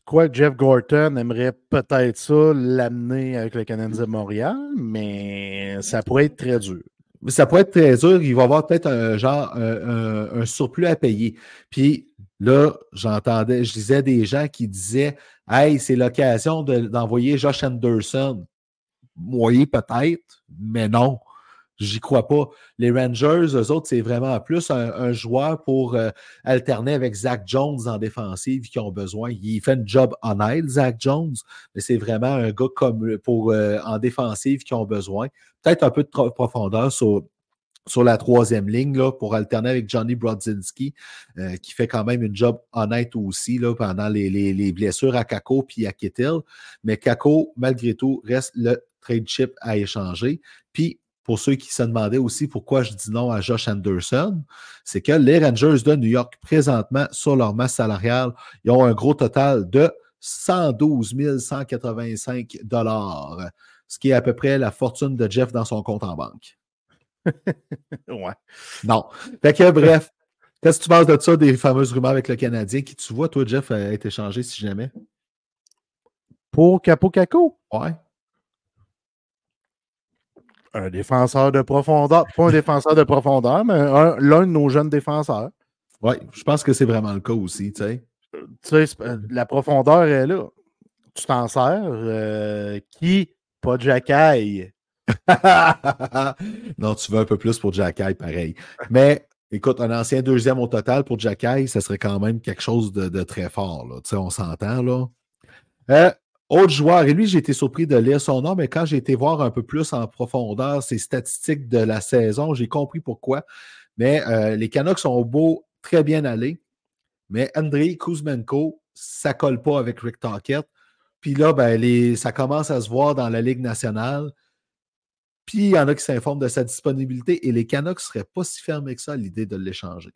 Quoi, Jeff Gorton aimerait peut-être ça l'amener avec le Canadien de Montréal, mais ça pourrait être très dur. Mais ça pourrait être très dur. Il va avoir peut-être un genre un, un- un surplus à payer. Puis là, j'entendais, je disais des gens qui disaient Hey, c'est l'occasion de- d'envoyer Josh Anderson. Oui, peut-être, mais non. J'y crois pas. Les Rangers, eux autres, c'est vraiment plus un, joueur pour euh, alterner avec Zach Jones en défensive qui ont besoin. Il fait un job honnête, Zach Jones, mais c'est vraiment un gars comme pour euh, en défensive qui ont besoin. Peut-être un peu de profondeur sur, sur la troisième ligne là, pour alterner avec Johnny Brodzinski, euh, qui fait quand même une job honnête aussi là, pendant les, les- les blessures à Kako puis à Kittel. Mais Kako, malgré tout, reste le trade chip à échanger. Puis, pour ceux qui se demandaient aussi pourquoi je dis non à Josh Anderson, c'est que les Rangers de New York, présentement, sur leur masse salariale, ils ont un gros total de 112 185 ce qui est à peu près la fortune de Jeff dans son compte en banque. Ouais. Non. Fait que, bref, qu'est-ce que tu penses de ça, des fameuses rumeurs avec le Canadien qui, tu vois, toi, Jeff, a été échangé si jamais? Pour Capo Caco, Ouais. Un défenseur de profondeur, pas un défenseur de profondeur, mais un- l'un de nos jeunes défenseurs. Oui, je pense que c'est vraiment le cas aussi, tu sais. Tu sais, euh, la profondeur est là. Tu t'en sers. euh, qui? Pas Jacky. non, tu veux un peu plus pour Jacky, pareil. Mais écoute, un ancien deuxième au total pour Jacky, ça serait quand même quelque chose de, de très fort. Là. Tu sais, on s'entend là. Euh, autre joueur, et lui, j'ai été surpris de lire son nom, mais quand j'ai été voir un peu plus en profondeur ses statistiques de la saison, j'ai compris pourquoi. Mais euh, les Canucks sont beau, très bien allés. Mais Andrei Kuzmenko, ça colle pas avec Rick Tockett. Puis là, ben, les, ça commence à se voir dans la Ligue nationale. Puis il y en a qui s'informent de sa disponibilité et les Canucks ne seraient pas si fermés que ça à l'idée de l'échanger.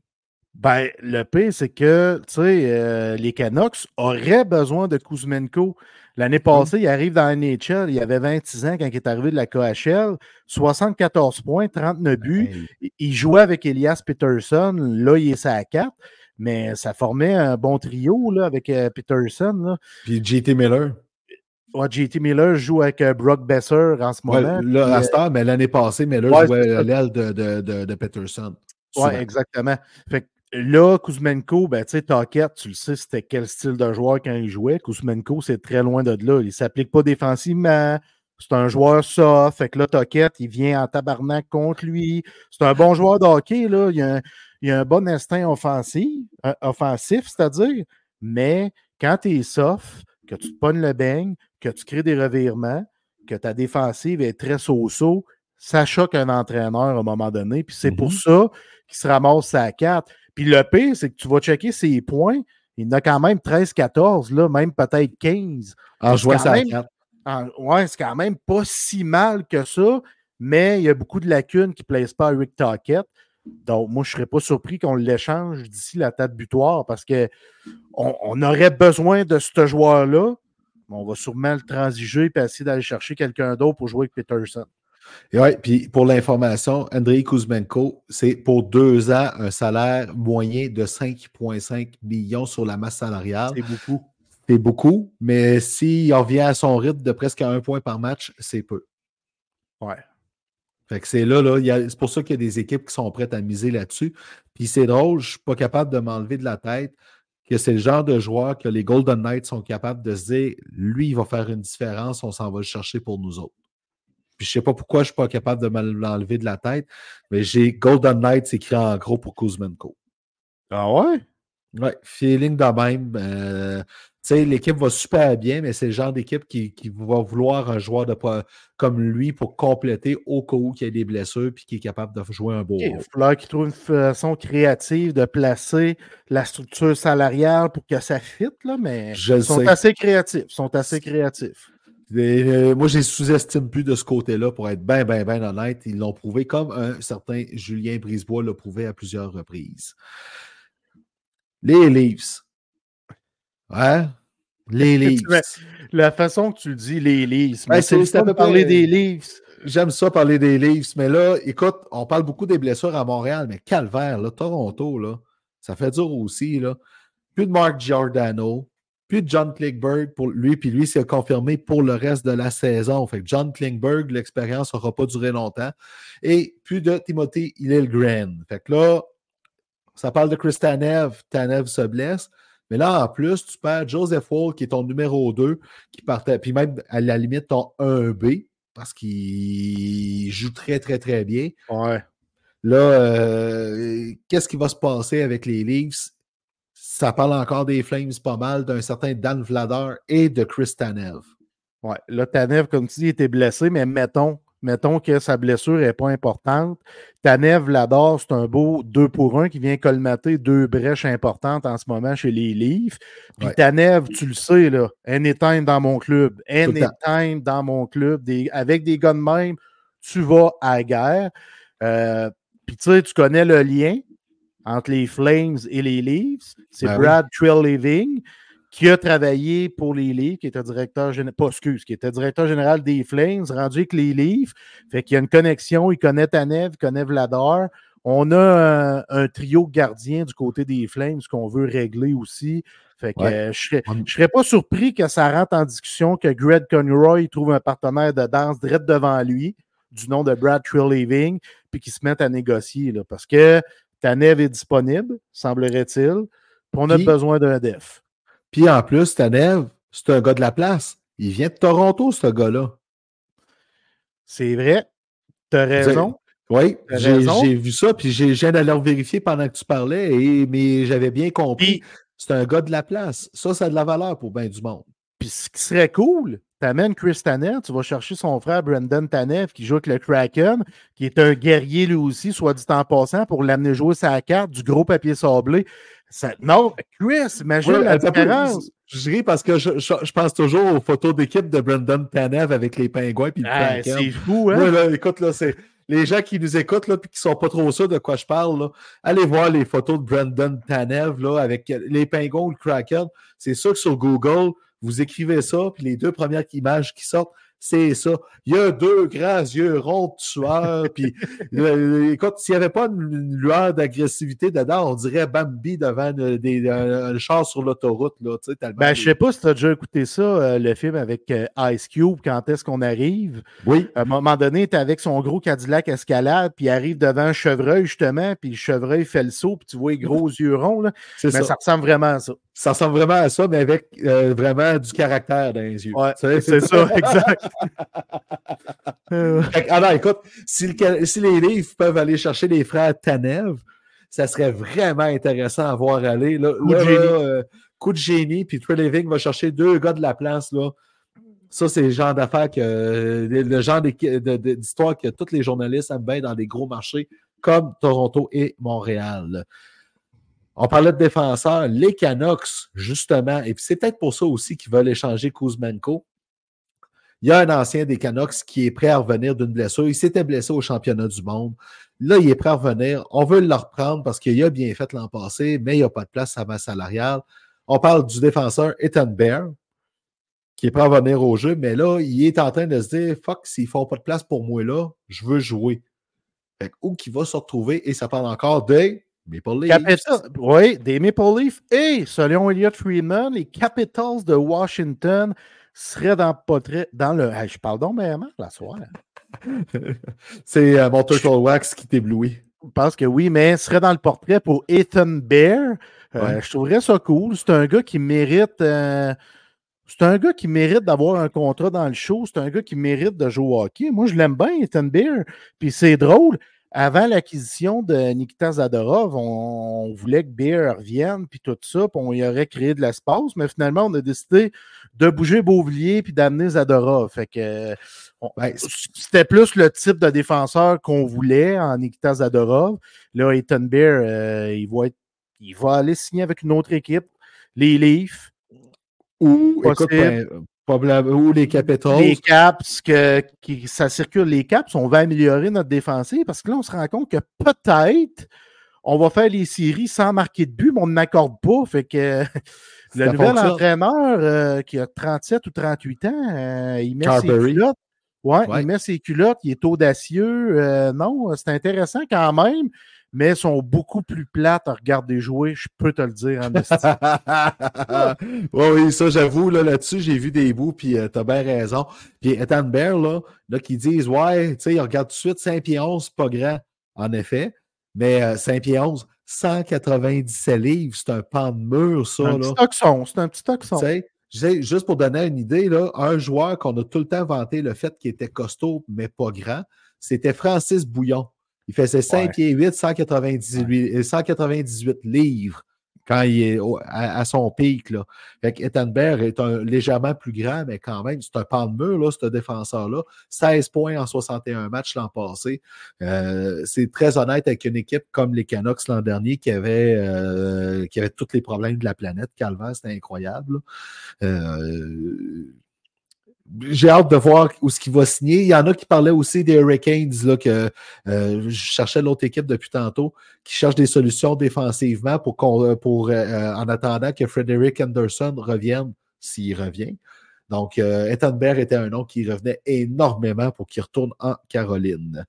Ben, le pire, c'est que, euh, les Canucks auraient besoin de Kuzmenko. L'année passée, il arrive dans la NHL, il avait 26 ans quand il est arrivé de la KHL, 74 points, 39 buts. Hey, Il- jouait avec Elias Peterson, là, il est à 4, mais ça formait un bon trio là, avec euh, Peterson. Là. Puis JT Miller. Ouais, JT Miller joue avec euh, Brock Besser en ce Ouais, moment. là, puis, à euh, mais l'année passée, Miller Ouais, jouait l'aile de, de, de, de Peterson. Oui, exactement. Fait que là, Kuzmenko, ben, tu sais, Tockett, tu le sais, c'était quel style de joueur quand il jouait. Kuzmenko, c'est très loin de là. Il ne s'applique pas défensivement. C'est un joueur soft. Fait que là, Tockett, il vient en tabarnak contre lui. C'est un bon joueur de hockey, là. Il a un, il a un bon instinct offensif, euh, offensif, c'est-à-dire. Mais quand tu es soft, que tu te pognes le beigne, que tu crées des revirements, que ta défensive est très so-so, ça choque un entraîneur à un moment donné. Puis c'est pour Mhm. ça qu'il se ramasse à 4. Puis le pire, c'est que tu vas checker ses points. Il en a quand même 13-14, là, même peut-être 15. En jouant à même- quatre. En- ouais, c'est quand même pas si mal que ça, mais il y a beaucoup de lacunes qui ne plaisent pas à Rick Tockett. Donc, moi, je ne serais pas surpris qu'on l'échange d'ici la tête butoir parce que on, aurait besoin de ce joueur-là. mais On va sûrement le transiger et essayer d'aller chercher quelqu'un d'autre pour jouer avec Peterson. Et ouais, puis pour l'information, Andrei Kuzmenko, c'est pour deux ans un salaire moyen de 5,5 millions sur la masse salariale. C'est beaucoup. C'est beaucoup, mais s'il revient à son rythme de presque un point par match, c'est peu. Ouais. Fait que c'est là, là, c'est pour ça qu'il y a des équipes qui sont prêtes à miser là-dessus. Puis c'est drôle, je ne suis pas capable de m'enlever de la tête que c'est le genre de joueur que les Golden Knights sont capables de se dire, lui, il va faire une différence, on s'en va le chercher pour nous autres. Puis je ne sais pas pourquoi je ne suis pas capable de l'enlever de la tête, mais j'ai Golden Knights écrit en gros pour Kuzmenko. Ah ouais? Ouais, feeling de même. euh, tu sais, l'équipe va super bien, mais c'est le genre d'équipe qui, qui va vouloir un joueur de, comme lui pour compléter au cas où il y a des blessures puis qui est capable de jouer un beau Il rôle. va falloir qu'il trouve une façon créative de placer la structure salariale pour que ça fitte, là, mais Je ils sont sais. assez créatifs. ils sont assez créatifs. Et, euh, moi, je les sous-estime plus de ce côté-là, pour être bien, bien, bien honnête. Ils l'ont prouvé comme un certain Julien Brisebois l'a prouvé à plusieurs reprises. Les Leafs. Ouais. Les Leafs. La façon que tu le dis, les Leafs. Mais c'est- fun de parler des Leafs. J'aime ça parler des Leafs, mais là, écoute, on parle beaucoup des blessures à Montréal, mais calvaire, là, Toronto, là, ça fait dur aussi, là. Plus de Mark Giordano, plus de John Klingberg pour lui, puis lui, c'est confirmé pour le reste de la saison. Fait que John Klingberg, l'expérience n'aura pas duré longtemps. Et plus de Timothy Liljegren. Fait que là, ça parle de Chris Tanev. Tanev se blesse. Mais là, en plus, tu perds Joseph Wall, qui est ton numéro 2, qui partait, puis même à la limite ton 1B, parce qu'il joue très, très, très bien. Ouais. Là, euh, qu'est-ce qui va se passer avec les Leafs? Ça parle encore des Flames pas mal, d'un certain Dan Vladar et de Chris Tanev. Ouais. Là, Tanev, comme tu dis, était blessé, mais mettons, mettons que sa blessure n'est pas importante. Tanev, l'adore, c'est un beau 2 pour 1 qui vient colmater deux brèches importantes en ce moment chez les Leafs. Puis Ouais. Tanev, tu le sais, là, anytime dans mon club. Anytime dans mon club. Des, avec des gars de même, tu vas à la guerre. Euh, Puis tu sais, tu connais le lien entre les Flames et les Leafs. C'est Ben oui. Brad Treliving qui a travaillé pour les Leafs, qui était directeur général, pas excuse, qui était directeur général des Flames, rendu avec les Leafs. Fait qu'il y a une connexion, il connaît Tanev, il connaît Vladar. On a un, un trio de gardiens du côté des Flames qu'on veut régler aussi. Fait que Ouais. euh, je serais, je serais pas surpris que ça rentre en discussion, que Greg Conroy trouve un partenaire de danse direct devant lui, du nom de Brad Treliving, puis qu'ils se mettent à négocier. Là, parce que Tanev est disponible, semblerait-il. On a Puis- besoin d'un def. Puis en plus, Tanev, c'est un gars de la place. Il vient de Toronto, ce gars-là. C'est vrai. Tu as raison. Oui, T'as j'ai vu ça, puis j'ai- viens d'aller vérifier pendant que tu parlais, et, mais j'avais bien compris. C'est un gars de la place. Ça, ça a de la valeur pour bien du monde. Puis ce qui serait cool, tu amènes Chris Tanev, tu vas chercher son frère Brendan Tanev qui joue avec le Kraken, qui est un guerrier lui aussi, soit dit en passant, pour l'amener jouer sa carte, du gros papier sablé. Ça- non, Chris, imagine Ouais, la différence. Je je ris parce que je, je- je pense toujours aux photos d'équipe de Brendan Tanev avec les pingouins puis le Ah, c'est fou, hein? Là, écoute, là, c'est les gens qui nous écoutent là, puis qui sont pas trop sûrs de quoi je parle. Là, allez voir les photos de Brendan Tanev là, avec les pingouins ou le Kraken. C'est sûr que sur Google, vous écrivez ça, puis les deux premières images qui sortent, c'est ça. Il y a deux grands yeux ronds tueurs, puis euh, écoute, s'il n'y avait pas une, lueur d'agressivité dedans, on dirait Bambi devant des- un, un char sur l'autoroute. Là, tu sais, tellement Ben, je sais pas si tu as déjà écouté ça, euh, le film avec euh, Ice Cube, quand est-ce qu'on arrive? Oui, À un moment donné, tu avec son gros Cadillac escalade, puis il arrive devant un chevreuil, justement, puis le chevreuil fait le saut, puis tu vois les gros yeux ronds, là. c'est Mais ça. ça ressemble vraiment à ça. Ça ressemble vraiment à ça, mais avec euh, vraiment du caractère dans les yeux. Ouais, c'est ça, exact. Que, ah écoute, si, le Ca- si les livres peuvent aller chercher les frères Tanev, ça serait vraiment intéressant à voir aller. Là, Coup de là, génie. là, euh, coup de génie, puis Trey Living va chercher deux gars de la place. Là. Ça, c'est le genre d'affaires que euh, le genre de- de- d'histoire que tous les journalistes aiment bien dans des gros marchés comme Toronto et Montréal. On parlait de défenseurs, les Canucks, justement, et puis c'est peut-être pour ça aussi qu'ils veulent échanger Kuzmenko. Il y a un ancien des Canucks qui est prêt à revenir d'une blessure. Il s'était blessé au championnat du monde. Là, il est prêt à revenir. On veut le reprendre parce qu'il a bien fait l'an passé, mais il n'y a pas de place à masse salariale. On parle du défenseur Ethan Bear, qui est prêt à revenir au jeu, mais là, il est en train de se dire Fuck, s'ils ne font pas de place pour moi là, je veux jouer. Fait où qu'il va se retrouver et ça parle encore des Maple Leafs. Capital, oui, des Maple Leafs et selon Elliot Freeman, les Capitals de Washington seraient dans le portrait, dans le. je parle donc même la soirée. C'est euh, mon Turtle Wax qui t'éblouit. Je pense que oui, mais serait dans le portrait pour Ethan Bear. Euh, je trouverais ça cool. C'est un gars qui mérite. Euh, c'est un gars qui mérite d'avoir un contrat dans le show. C'est un gars qui mérite de jouer au hockey. Moi, je l'aime bien, Ethan Bear. Puis c'est drôle. Avant l'acquisition de Nikita Zadorov, on, voulait que Bear revienne, puis tout ça, puis on y aurait créé de l'espace, mais finalement, on a décidé de bouger Beauvillier puis d'amener Zadorov. Fait que ben, c'était plus le type de défenseur qu'on voulait en Nikita Zadorov. Là, Ethan Bear, euh, il, va il va aller signer avec une autre équipe, les Leafs. Ou, écoute, ou les Capitals. Les Caps, que, qui, ça circule les Caps, on va améliorer notre défensive parce que là, on se rend compte que peut-être on va faire les séries sans marquer de but, mais on n'accorde pas. Fait que le nouvel entraîneur euh, qui a 37 ou 38 ans, euh, il met ses culottes. Ouais, il met ses culottes, il est audacieux. Euh, non, c'est intéressant quand même mais sont beaucoup plus plates à regarder jouer, je peux te le dire en oui, oui, ça, j'avoue, là, là-dessus, j'ai vu des bouts, puis euh, t'as bien raison. Puis Ethan Bear, là, là qui disent, ouais, tu sais, ils regardent tout de suite 5 pieds 11, pas grand, en effet, mais 5 euh, pieds 11, 197 livres, c'est un pan de mur, ça. Un petit toxon, c'est un petit toxon. Juste pour donner une idée, là, un joueur qu'on a tout le temps vanté le fait qu'il était costaud, mais pas grand, c'était Francis Bouillon. Il faisait 5 pieds 8, 198, 198 livres quand il est à, son pic. Là. Fait est un, légèrement plus grand, mais quand même, c'est un pan de mur, là, ce défenseur-là. 16 points en 61 matchs l'an passé. Euh, c'est très honnête avec une équipe comme les Canucks l'an dernier qui avait, euh, qui avait tous les problèmes de la planète. Calvaire, c'était incroyable. Euh, j'ai hâte de voir où ce qu'il va signer. Il y en a qui parlaient aussi des Hurricanes, là, que euh, je cherchais l'autre équipe depuis tantôt, qui cherche des solutions défensivement pour, euh, pour euh, en attendant que Frederick Anderson revienne, s'il revient. Donc, Ethan Bear était un nom qui revenait énormément pour qu'il retourne en Caroline.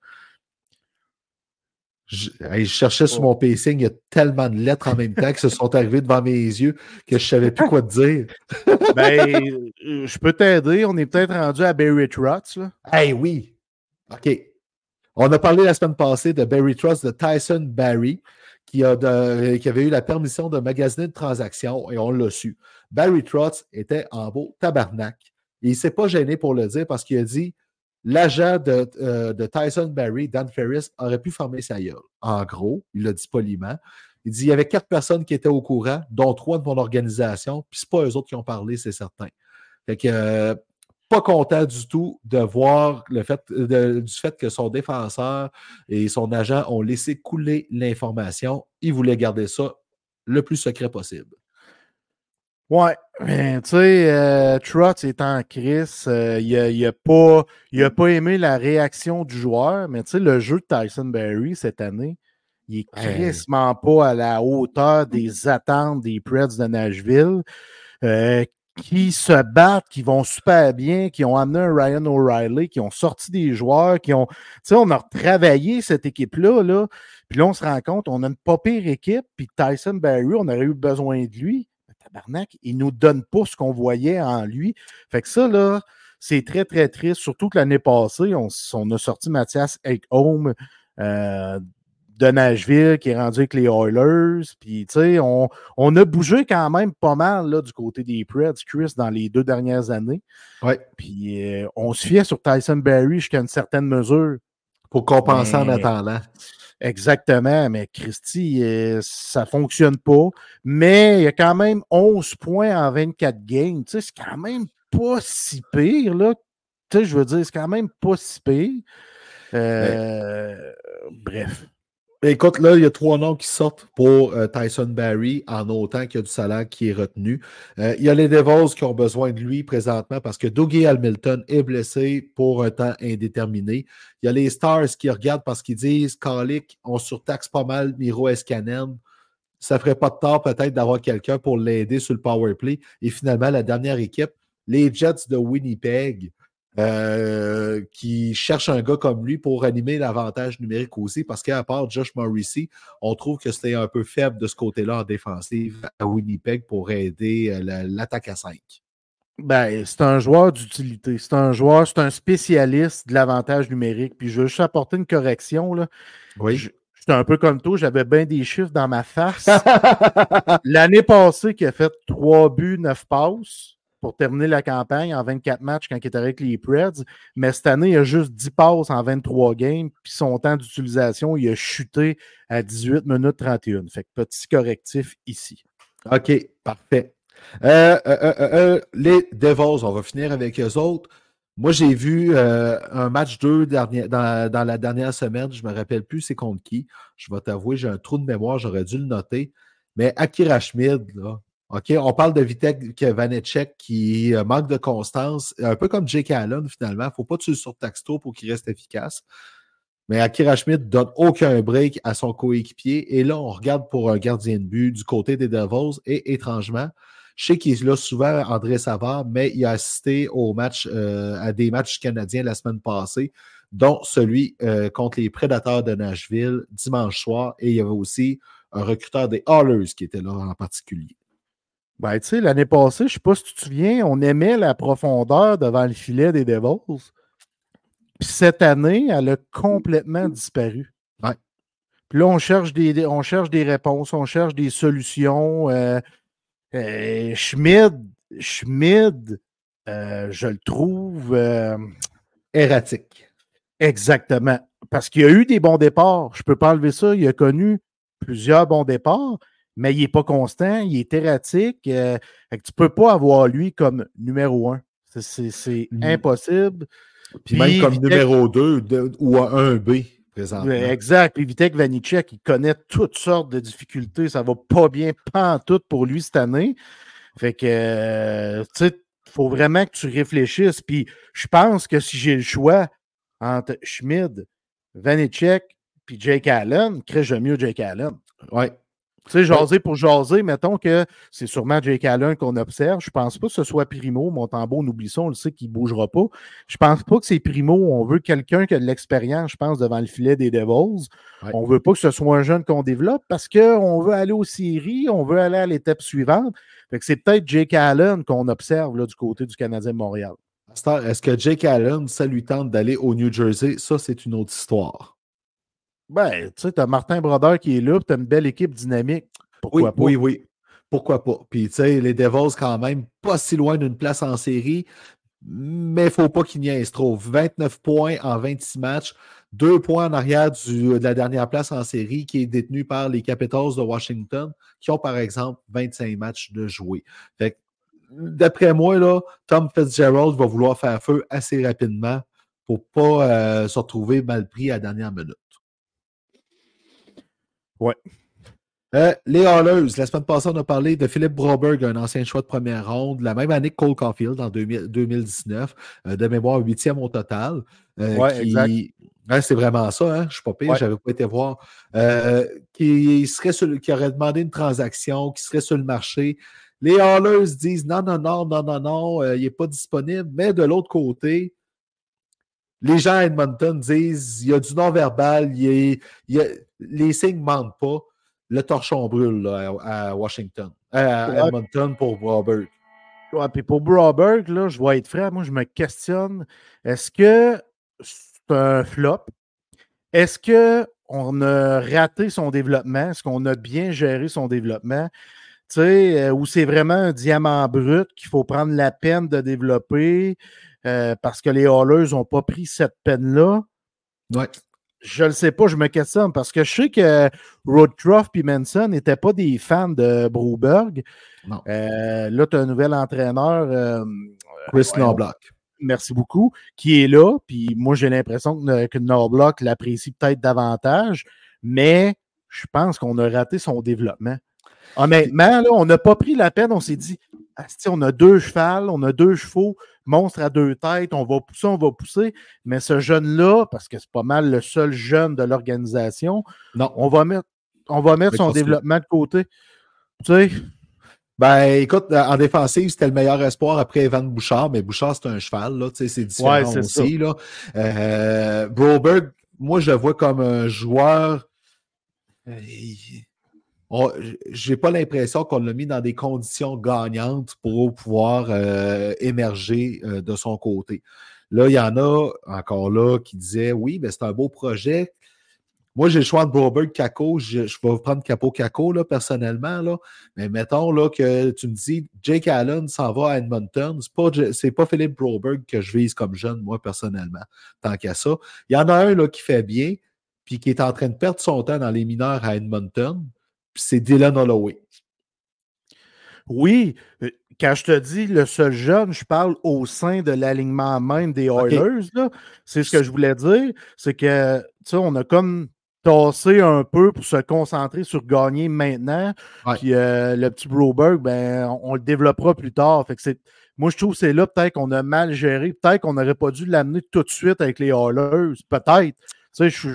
Je, cherchais sur mon PC, il y a tellement de lettres en même temps qui se sont arrivées devant mes yeux que je ne savais plus quoi te dire. ben, je peux t'aider. On est peut-être rendu à Barry Trotz. Là. Hey, oui. OK. On a parlé la semaine passée de Barry Trotz, de Tyson Barry, qui, a qui avait eu la permission de magasiner de transactions et on l'a su. Barry Trotz était en beau tabarnak. il ne s'est pas gêné pour le dire parce qu'il a dit l'agent euh, de, Tyson Barry, Dan Ferris, aurait pu former sa gueule. En gros, il l'a dit poliment. Il dit il y avait quatre personnes qui étaient au courant, dont trois de mon organisation, puis c'est pas eux autres qui ont parlé, c'est certain. Fait que euh, pas content du tout de voir le fait du fait que son défenseur et son agent ont laissé couler l'information. Il voulait garder ça le plus secret possible. Ouais, tu sais, euh, Trotz est en crise. Euh, il n'a pas, a pas aimé la réaction du joueur, mais tu sais, le jeu de Tyson Berry cette année, il est crissement pas à la hauteur des attentes des Preds de Nashville. Euh, qui se battent, qui vont super bien, qui ont amené un Ryan O'Reilly, qui ont sorti des joueurs, qui ont. Tu sais, on a retravaillé cette équipe-là, là, puis là, on se rend compte, on a une pas pire équipe, puis Tyson Berry, on aurait eu besoin de lui tabarnak, il nous donne pas ce qu'on voyait en lui. Fait que ça, là, c'est très, très triste. Surtout que l'année passée, on, a sorti Mathias Ekholm euh, de Nashville qui est rendu avec les Oilers. Puis, tu sais, on, a bougé quand même pas mal là, du côté des Preds, Chris, dans les deux dernières années. Ouais. Puis, euh, on se fiait sur Tyson Berry jusqu'à une certaine mesure. Pour compenser en attendant. Exactement, mais Christy, euh, ça ne fonctionne pas. Mais il y a quand même 11 points en 24 games. c'est quand même pas si pire, là. Tu sais, je veux dire, c'est quand même pas si pire. Euh, bref. Écoute, là, il y a trois noms qui sortent pour euh, Tyson Barry en autant qu'il y a du salaire qui est retenu. Euh, il y a les Devils qui ont besoin de lui présentement parce que Dougie Hamilton est blessé pour un temps indéterminé. Il y a les Stars qui regardent parce qu'ils disent Kalik, on surtaxe pas mal Miro Escanen. Ça ferait pas de tort peut-être d'avoir quelqu'un pour l'aider sur le power play. Et finalement, la dernière équipe, les Jets de Winnipeg. Euh, qui cherche un gars comme lui pour animer l'avantage numérique aussi, parce qu'à part Josh Morrissey, on trouve que c'était un peu faible de ce côté-là en défensive à Winnipeg pour aider euh, l'attaque à 5. Ben, c'est un joueur d'utilité. C'est un joueur, c'est un spécialiste de l'avantage numérique. Puis je veux juste apporter une correction. Là. Oui. J'étais un peu comme toi, j'avais bien des chiffres dans ma face. L'année passée, qui a fait 3 buts, 9 passes pour terminer la campagne en 24 matchs quand il était avec les Preds. Mais cette année, il a juste 10 passes en 23 games, puis son temps d'utilisation, il a chuté à 18 minutes 31. Fait que petit correctif ici. OK, parfait. Euh, euh, euh, les Devils, on va finir avec eux autres. Moi, j'ai vu un match 2 dans, dans, la dernière semaine. Je ne me rappelle plus c'est contre qui. Je vais t'avouer, j'ai un trou de mémoire, j'aurais dû le noter. Mais Akira Schmid, là, OK, on parle de Vitek Vanecek qui euh, manque de constance, un peu comme Jake Allen finalement. Il ne faut pas tuer sur Taxto pour qu'il reste efficace. Mais Akira Schmidt ne donne aucun break à son coéquipier. Et là, on regarde pour un gardien de but du côté des Devils. Et étrangement, je sais qu'il est là souvent, André Savard, mais il a assisté au match, euh, à des matchs canadiens la semaine passée, dont celui euh, contre les Prédateurs de Nashville dimanche soir. Et il y avait aussi un recruteur des Hallers qui était là en particulier. Ben, tu sais, l'année passée, je ne sais pas si tu te souviens, on aimait la profondeur devant le filet des Devils. Puis cette année, elle a complètement disparu. Ouais. Puis là, on cherche des, on cherche des réponses, on cherche des solutions. Euh, euh, Schmid, Schmid euh, je le trouve erratique. Exactement. Parce qu'il y a eu des bons départs. Je ne peux pas enlever ça. Il a connu plusieurs bons départs mais il n'est pas constant, il est erratique. Euh, tu ne peux pas avoir lui comme numéro un. C'est mmh. impossible. Puis, même comme numéro 2 ou un B présentement. Exact. Puis Vitek Vanicek, il connaît toutes sortes de difficultés. Ça ne va pas bien, pas en tout pour lui cette année. Fait que, euh, tu sais, il faut vraiment que tu réfléchisses. Puis je pense que si j'ai le choix entre Schmid, Vanicek puis Jake Allen, crée mieux Jake Allen. Oui, tu sais, jaser pour jaser, mettons que c'est sûrement Jake Allen qu'on observe. Je pense pas que ce soit Primo. Montembeau, on oublie ça, on le sait qu'il ne bougera pas. Je pense pas que c'est Primo. On veut quelqu'un qui a de l'expérience, je pense, devant le filet des Devils. On On veut pas que ce soit un jeune qu'on développe parce qu'on veut aller aux séries, on veut aller à l'étape suivante. Fait que c'est peut-être Jake Allen qu'on observe là, du côté du Canadien de Montréal. Est-ce que Jake Allen, ça lui tente d'aller au New Jersey? Ça, c'est une autre histoire. Ben, tu sais, tu as Martin Brodeur qui est là, tu as une belle équipe dynamique. Pourquoi pas? Oui, oui. Pourquoi pas? Puis, tu sais, les Devils, quand même, pas si loin d'une place en série, mais il ne faut pas qu'ils niaisent trop. 29 points en 26 matchs, deux points en arrière de la dernière place en série qui est détenue par les Capitals de Washington, qui ont, par exemple, 25 matchs de jouer. Fait d'après moi, là, Tom Fitzgerald va vouloir faire feu assez rapidement pour ne pas euh, se retrouver mal pris à la dernière minute. Ouais. Euh, les Hallers, la semaine passée, on a parlé de Philippe Broberg, un ancien choix de première ronde, la même année que Cole Caulfield en 2019, euh, de mémoire huitième au total. Euh, ouais, exact. c'est vraiment ça, hein? je ne suis pas pire, je n'avais pas été voir. qui, serait qui aurait demandé une transaction, qui serait sur le marché. Les Hallers disent non, non, non, non, non, non, il n'est pas disponible. Mais de l'autre côté, les gens à Edmonton disent il y a du non-verbal, les signes ne mentent pas. Le torchon brûle à, Washington, à Edmonton pour Broberg. Ouais, puis pour Broberg, là, je vais être frais. Moi, je me questionne est-ce que c'est un flop? Est-ce qu'on a raté son développement? Est-ce qu'on a bien géré son développement? Tu sais, euh, ou c'est vraiment un diamant brut qu'il faut prendre la peine de développer? Euh, parce que les Hallers n'ont pas pris cette peine-là. Ouais. Je ne le sais pas, je me questionne parce que je sais que Roadcroft et Manson n'étaient pas des fans de Broberg. Euh, là, tu as un nouvel entraîneur. Euh, Chris Norblock. Merci beaucoup. Qui est là. Puis moi, j'ai l'impression que, que Norblock l'apprécie peut-être davantage. mais je pense qu'on a raté son développement. Honnêtement, là, on n'a pas pris la peine, on s'est dit, on a deux chevals, on a deux chevaux, monstre à deux têtes, on va pousser, on va pousser. Mais ce jeune-là, parce que c'est pas mal le seul jeune de l'organisation, on va mettre, on va mettre son développement de côté. Tu sais, ben, écoute, en défensive, c'était le meilleur espoir après Evan Bouchard, mais Bouchard, c'est un cheval, là, tu sais, c'est différent aussi, là. Euh, Broberg, moi, je le vois comme un joueur. Euh, j'ai pas l'impression qu'on l'a mis dans des conditions gagnantes pour pouvoir euh, émerger euh, de son côté. Là, il y en a encore là qui disaient oui, mais c'est un beau projet. Moi, j'ai le choix de Broberg, Kako. Je, vais prendre Capo Kako, là, personnellement. Là. Mais mettons là, que tu me dis Jake Allen s'en va à Edmonton. C'est pas, pas Philippe Broberg que je vise comme jeune, moi, personnellement, tant qu'à ça. Il y en a un là, qui fait bien, puis qui est en train de perdre son temps dans les mineurs à Edmonton. Puis c'est Dylan Holloway. Oui, euh, quand je te dis le seul jeune, je parle au sein de l'alignement même des Oilers. C'est ce que je voulais dire. C'est que, tu sais, on a comme tasser un peu pour se concentrer sur gagner maintenant. Puis euh, le petit Broberg, ben, on, le développera plus tard. Fait que c'est, moi, je trouve que c'est là peut-être qu'on a mal géré. Peut-être qu'on n'aurait pas dû l'amener tout de suite avec les Hallers. Peut-être. Tu sais, je,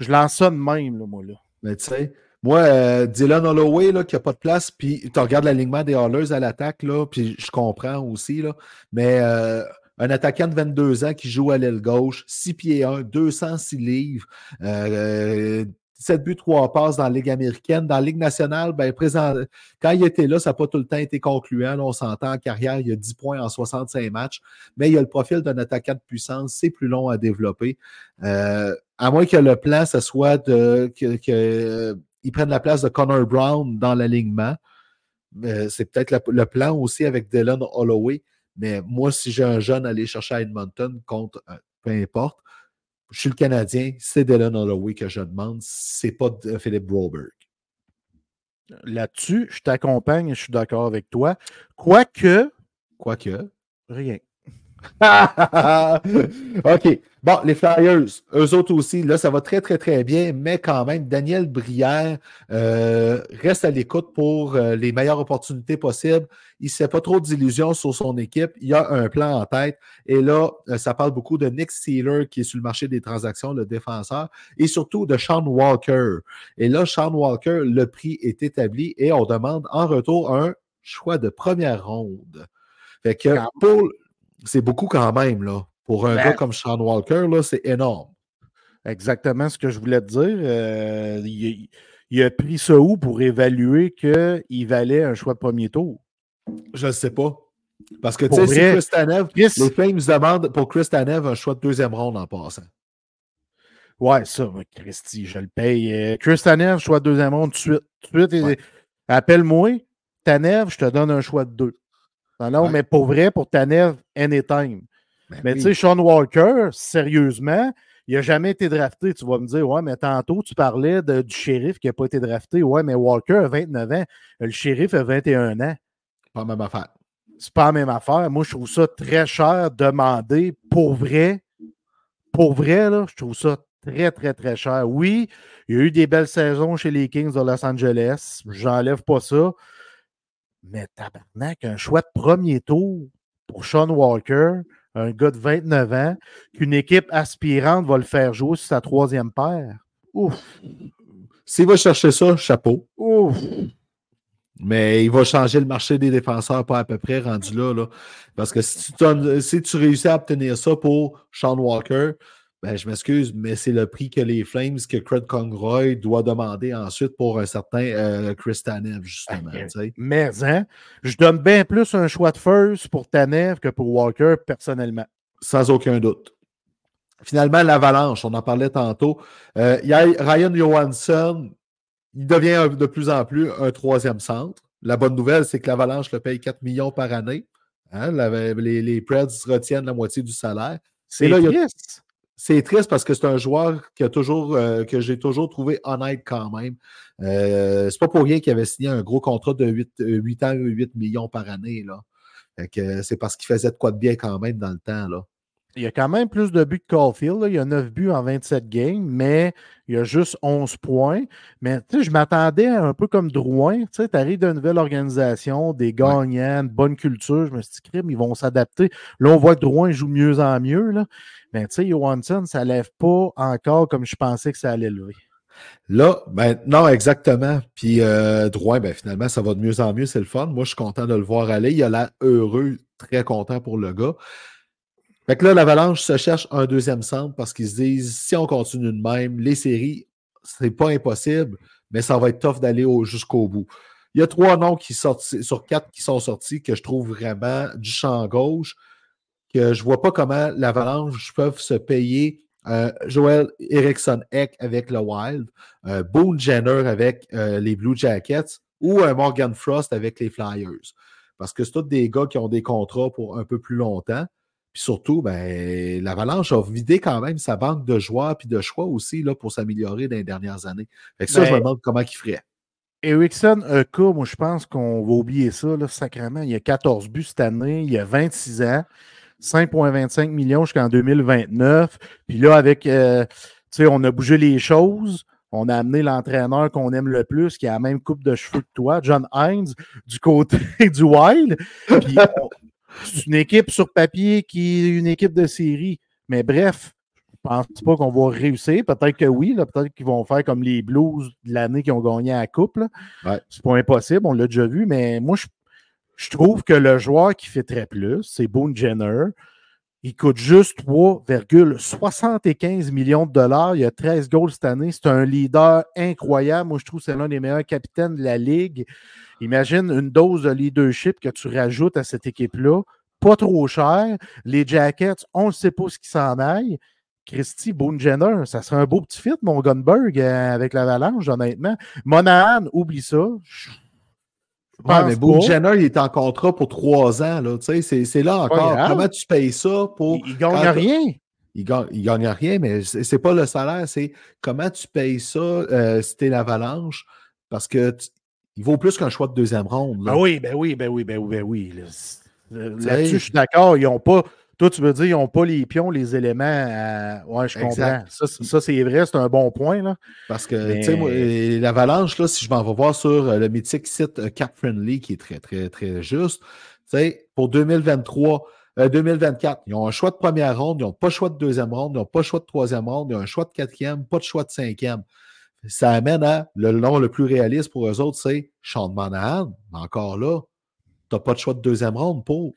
je, lance ça de même, là, moi. Là. Mais tu sais, moi, euh, Dylan Holloway, là, qui n'a pas de place, puis tu regardes l'alignement des Hallers à l'attaque, là, puis je comprends aussi, là, mais euh, un attaquant de 22 ans qui joue à l'aile gauche, 6 pieds 1, 206 livres, euh, 7 buts, 3 passes dans la Ligue américaine. Dans la Ligue nationale, ben, présent, quand il était là, ça n'a pas tout le temps été concluant. on s'entend en carrière, il y a 10 points en 65 matchs, mais il y a le profil d'un attaquant de puissance. C'est plus long à développer. Euh, à moins que le plan, ce soit de, que, que prenne la place de Connor Brown dans l'alignement. Euh, c'est peut-être le plan aussi avec Dylan Holloway. Mais moi, si j'ai un jeune à aller chercher à Edmonton contre, peu importe, je suis le Canadien, c'est Dylan Holloway que je demande, c'est pas Philippe Broberg. Là-dessus, je t'accompagne et je suis d'accord avec toi. Quoique. Quoique. Rien. OK. Bon, les Flyers, eux autres aussi, là, ça va très, très, très bien, mais quand même, Daniel Brière euh, reste à l'écoute pour euh, les meilleures opportunités possibles. Il ne fait pas trop d'illusions sur son équipe. Il a un plan en tête. Et là, euh, ça parle beaucoup de Nick Sealer, qui est sur le marché des transactions, le défenseur, et surtout de Sean Walker. Et là, Sean Walker, le prix est établi et on demande en retour un choix de première ronde. Fait que pour c'est beaucoup quand même, là. Pour un gars ben comme Sean Walker, là, c'est énorme. Exactement ce que je voulais te dire. Euh, il, a pris ça où pour évaluer qu'il valait un choix de premier tour? Je ne sais pas. Parce que, tu sais, si Chris Tanev, les Flames demandent pour Chris Tanev un choix de deuxième ronde en passant. Ouais, ça, Christy, je le paye. Chris Tanev, choix de deuxième ronde tout de suite. Appelle-moi, Tanev, je te donne un choix de deux. Non, non, mais pour vrai, pour Tanev, anytime. Ben mais tu sais, Sean Walker, sérieusement, il n'a jamais été drafté. Tu vas me dire, ouais, mais tantôt, tu parlais du shérif qui n'a pas été drafté. Ouais, mais Walker a 29 ans. Le shérif a 21 ans. Pas la même affaire. C'est pas la même affaire. Moi, je trouve ça très cher demandé pour vrai. Pour vrai, là, je trouve ça très, très, très cher. Oui, il y a eu des belles saisons chez les Kings de Los Angeles. J'enlève pas ça. Mais tabarnak, un choix de premier tour pour Sean Walker, un gars de 29 ans, qu'une équipe aspirante va le faire jouer sur sa troisième paire. Ouf. S'il va chercher ça, chapeau. Ouf. Mais il va changer le marché des défenseurs pas à peu près rendu là. là. Parce que si tu, si tu réussis à obtenir ça pour Sean Walker, ben, je m'excuse, mais c'est le prix que les Flames, que Craig Conroy doit demander ensuite pour un certain euh, Chris Tanev, justement. mais, hein, je donne bien plus un choix de first pour Tanev que pour Walker, personnellement. Sans aucun doute. Finalement, l'avalanche, on en parlait tantôt. Euh, il y a Ryan Johansson, il devient de plus en plus un troisième centre. La bonne nouvelle, c'est que l'avalanche le paye 4 millions par année. Hein, les, les Preds retiennent la moitié du salaire. C'est triste. C'est triste parce que c'est un joueur qui a toujours, euh, que j'ai toujours trouvé honnête quand même. Euh, c'est pas pour rien qu'il avait signé un gros contrat de 8, 8 euh, ans, 8 millions par année. Là. c'est parce qu'il faisait de quoi de bien quand même dans le temps. Là. Il y a quand même plus de buts que Caulfield. là. Il y a 9 buts en 27 games, mais il y a juste 11 points. Mais tu sais, je m'attendais à un peu comme Drouin. Tu sais, arrives d'une nouvelle organisation, des gagnants, une bonne culture. Je me suis dit, crime, ils vont s'adapter. Là, on voit que Drouin joue mieux en mieux. Là. Mais tu sais, Johansson, ça ne lève pas encore comme je pensais que ça allait lever. Là, ben non, exactement. Puis euh, Drouin, ben finalement, ça va de mieux en mieux, c'est le fun. Moi, je suis content de le voir aller. Il a l'air heureux, très content pour le gars. Fait que là, l'Avalanche se cherche un deuxième centre parce qu'ils se disent si on continue de même, les séries, c'est pas impossible, mais ça va être tough d'aller au- jusqu'au bout. Il y a trois noms qui sortent sur quatre qui sont sortis que je trouve vraiment du champ gauche, que je vois pas comment l'Avalanche peuvent se payer euh, Joel Eriksson Eck avec le Wild, euh, Boone Jenner avec euh, les Blue Jackets ou un Morgan Frost avec les Flyers. Parce que c'est tous des gars qui ont des contrats pour un peu plus longtemps. Puis surtout, ben, l'Avalanche a vidé quand même sa banque de joueurs puis de choix aussi là, pour s'améliorer dans les dernières années. Fait que ça, Ben, je me demande comment il ferait. Ericsson, un cas, moi, je pense qu'on va oublier ça, là, sacrément. Il y a 14 buts cette année, il y a 26 ans, 5,25 millions jusqu'en 2029. Puis là, avec, euh, tu sais, on a bougé les choses. On a amené l'entraîneur qu'on aime le plus, qui a la même coupe de cheveux que toi, John Hines, du côté du Wild. Puis, on- c'est une équipe sur papier qui est une équipe de série. Mais bref, je pense pas qu'on va réussir. Peut-être que oui, là, peut-être qu'ils vont faire comme les Blues de l'année qui ont gagné à la Coupe. Ouais. C'est pas impossible, on l'a déjà vu, mais moi, je, je trouve que le joueur qui fait très plus, c'est Boone Jenner. Il coûte juste 3,75 millions de dollars. Il a 13 goals cette année. C'est un leader incroyable. Moi, je trouve que c'est l'un des meilleurs capitaines de la Ligue. Imagine une dose de leadership que tu rajoutes à cette équipe-là. Pas trop cher. Les Jackets, on ne sait pas ce qui s'en aille. Christy Boone Jenner, ça serait un beau petit fit, mon Gunberg, euh, avec l'Avalanche, honnêtement. Monahan, oublie ça. Je- Ouais, mais Boone. Jenner, il est en contrat pour trois ans. Là, tu sais, c'est, là encore. Comment tu payes ça pour. Il, il gagne quand- rien. Il gagne, il gagne rien, mais c'est pas le salaire, c'est comment tu payes ça euh, si t'es l'avalanche, parce que il vaut plus qu'un choix de deuxième ronde. là. Ben oui, ben oui, ben oui, ben oui, ben oui. Euh, Là-dessus, je suis d'accord. Ils n'ont pas. Toi, tu veux dire, ils n'ont pas les pions, les éléments. à- Ouais, je comprends. Exact. Ça, c'est- ça, c'est vrai, c'est un bon point. Là. Parce que, Mais- tu sais, euh, l'avalanche, là, si je m'en vais voir sur euh, le mythique site Cap Friendly, qui est très, très, très juste, tu sais, pour 2023, euh, 2024, ils ont un choix de première ronde, ils n'ont pas de choix de deuxième ronde, ils n'ont pas de choix de troisième ronde, ils ont un choix de quatrième, pas de choix de cinquième. Ça amène à le nom le plus réaliste pour eux autres, c'est Sean Monahan. Mais encore là, tu n'as pas de choix de deuxième ronde pour.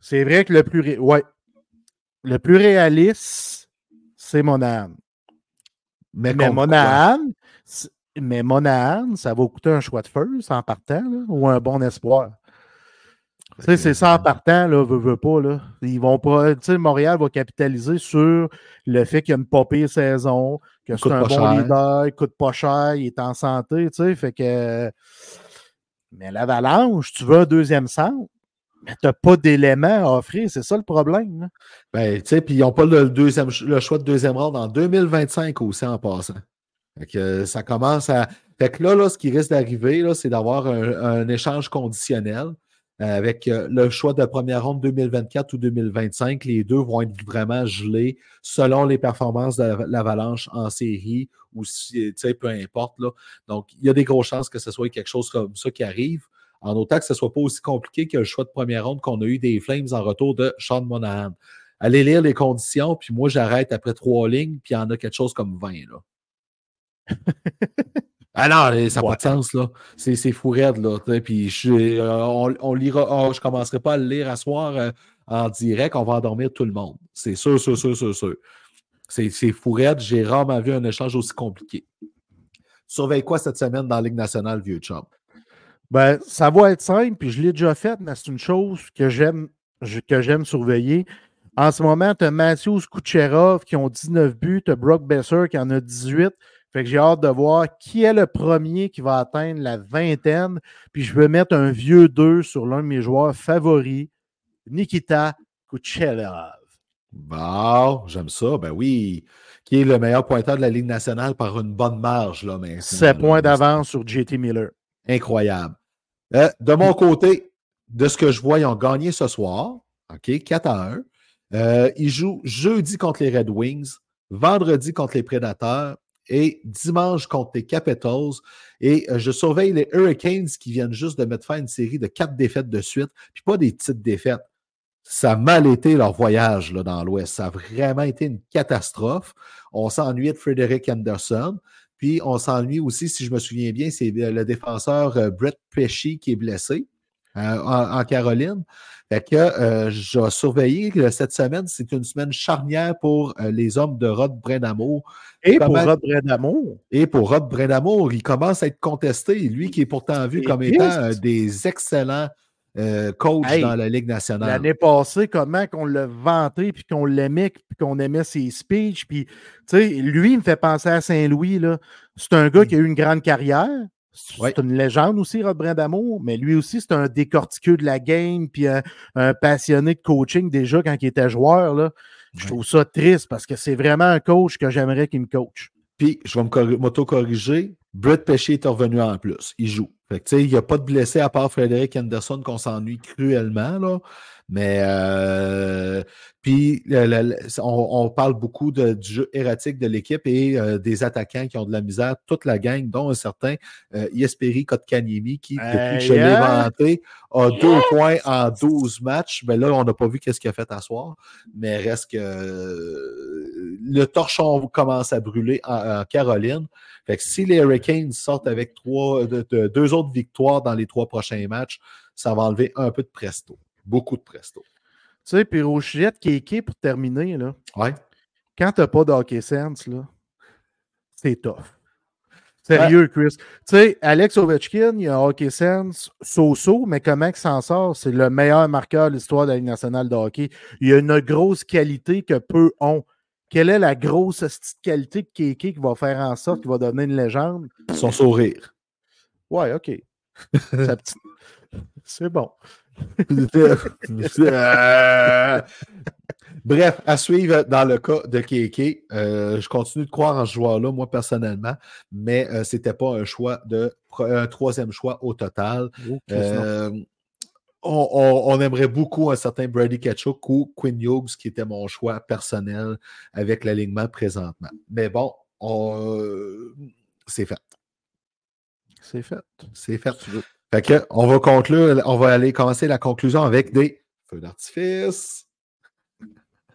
C'est vrai que le plus, ré- ouais. le plus réaliste, c'est Monahan. Mais quoi? Monahan, mais Monahan, ça va coûter un choix de feu, en partant, là, ou un bon espoir. Tu sais, c'est ça en partant, là, veut, veut pas, là. Ils vont pas, tu sais, Montréal va capitaliser sur le fait qu'il y a une pas pire saison, que c'est un bon cher. leader, il coûte pas cher, il est en santé, tu sais, fait que... Mais l'Avalanche, tu veux un deuxième centre, mais t'as pas d'éléments à offrir, c'est ça le problème. Ben, tu sais, puis ils n'ont pas le, deuxième, le choix de deuxième ronde en 2025 aussi en passant. Fait que ça commence à. Fait que là, là ce qui risque d'arriver, c'est d'avoir un, un échange conditionnel avec euh, le choix de première ronde 2024 ou 2025. Les deux vont être vraiment gelés selon les performances de la- l'Avalanche en série ou si, tu sais, peu importe. Là. Donc, il y a des grosses chances que ce soit quelque chose comme ça qui arrive. En autant que ce ne soit pas aussi compliqué que le choix de première ronde qu'on a eu des Flames en retour de Sean Monahan. Allez lire les conditions, puis moi, j'arrête après trois lignes, puis il y en a quelque chose comme 20. Là. ah non, ça n'a Ouais. pas de sens, là. C'est, fou raide, là. Puis je, euh, on, on lira, oh, je ne commencerai pas à le lire à soir euh, en direct, on va endormir tout le monde. C'est sûr, sûr, sûr, sûr, sûr. C'est, c'est fou raide. J'ai rarement vu un échange aussi compliqué. Surveille quoi cette semaine dans la Ligue nationale, vieux chum? Ben, ça va être simple, puis je l'ai déjà fait, mais c'est une chose que j'aime que j'aime surveiller. En ce moment, tu as Matthews Kucherov qui ont 19 buts, tu as Brock Besser qui en a 18. Fait que j'ai hâte de voir qui est le premier qui va atteindre la vingtaine. Puis je vais mettre un vieux 2 sur l'un de mes joueurs favoris, Nikita Kucherov. Bon, j'aime ça. Ben oui. Qui est le meilleur pointeur de la Ligue nationale par une bonne marge, là, maintenant. 7 là. points d'avance sur JT Miller. Incroyable. Euh, de mon côté, de ce que je vois, ils ont gagné ce soir. OK, 4 à 1. Euh, il joue jeudi contre les Red Wings, vendredi contre les Prédateurs et dimanche contre les Capitals. Et euh, je surveille les Hurricanes qui viennent juste de mettre fin à une série de quatre défaites de suite, puis pas des petites défaites. Ça a mal été leur voyage là, dans l'Ouest. Ça a vraiment été une catastrophe. On s'ennuie de Frederick Anderson. Puis on s'ennuie aussi, si je me souviens bien, c'est le défenseur euh, Brett Pesci qui est blessé euh, en, Caroline. Fait que euh, je vais surveiller que cette semaine, c'est une semaine charnière pour les hommes de Rod Brendamour. Et pour Rod Brendamour. Et pour Rod Brendamour, il commence à être contesté. Lui qui est pourtant vu comme étant des excellents euh, coach dans la Ligue nationale. L'année passée, comment qu'on l'a vanté, puis qu'on l'aimait, puis qu'on aimait ses speeches. Puis, tu sais, lui, il me fait penser à Saint-Louis. C'est un gars qui a eu une grande carrière. C'est une légende aussi, Rod Brindamour, mais lui aussi, c'est un décortiqueux de la game, puis un, passionné de coaching déjà quand il était joueur. Là. Je trouve ça triste parce que c'est vraiment un coach que j'aimerais qu'il me coach. Puis, je vais m'auto-corriger. Brett Pesci est revenu en plus. Il joue. Fait que, il n'y a pas de blessé à part Frédéric Anderson qu'on s'ennuie cruellement. Là. Mais euh, puis on, parle beaucoup de, du jeu erratique de l'équipe et euh, des attaquants qui ont de la misère, toute la gang, dont un certain euh, Yesperi Kotkaniemi, qui, depuis que je l'ai inventé, a deux points en 12 matchs. Mais là, on n'a pas vu qu'est-ce qu'il a fait à soir. Mais reste que euh, le torchon commence à brûler en, Caroline. Fait que si les Hurricanes sortent avec trois, deux autres victoires dans les trois prochains matchs, ça va enlever un peu de presto. Beaucoup de presto. Tu sais, puis Rochette, Kéké, pour terminer, là? Ouais. Quand t'as pas d'hockey sense, là, c'est tough. Sérieux, Chris. Tu sais, Alex Ovechkin, il a un hockey sense so-so, mais comment il s'en sort? C'est le meilleur marqueur de l'histoire de la Ligue nationale de hockey. Il a une grosse qualité que peu ont. Quelle est la grosse qualité de Kéké qui va faire en sorte qu'il va devenir une légende? Son sourire. Ouais, OK. C'est bon. Bref, à suivre dans le cas de Keke. Euh, je continue de croire en ce joueur-là, moi personnellement, mais euh, ce n'était pas un choix de un troisième choix au total. Euh, on, aimerait beaucoup un certain Brady Ketchuk ou Quinn Hughes, qui était mon choix personnel avec l'alignement présentement. Mais bon, c'est fait. C'est fait. C'est fait. Fait que, on va conclure, on va aller commencer la conclusion avec des feux d'artifice.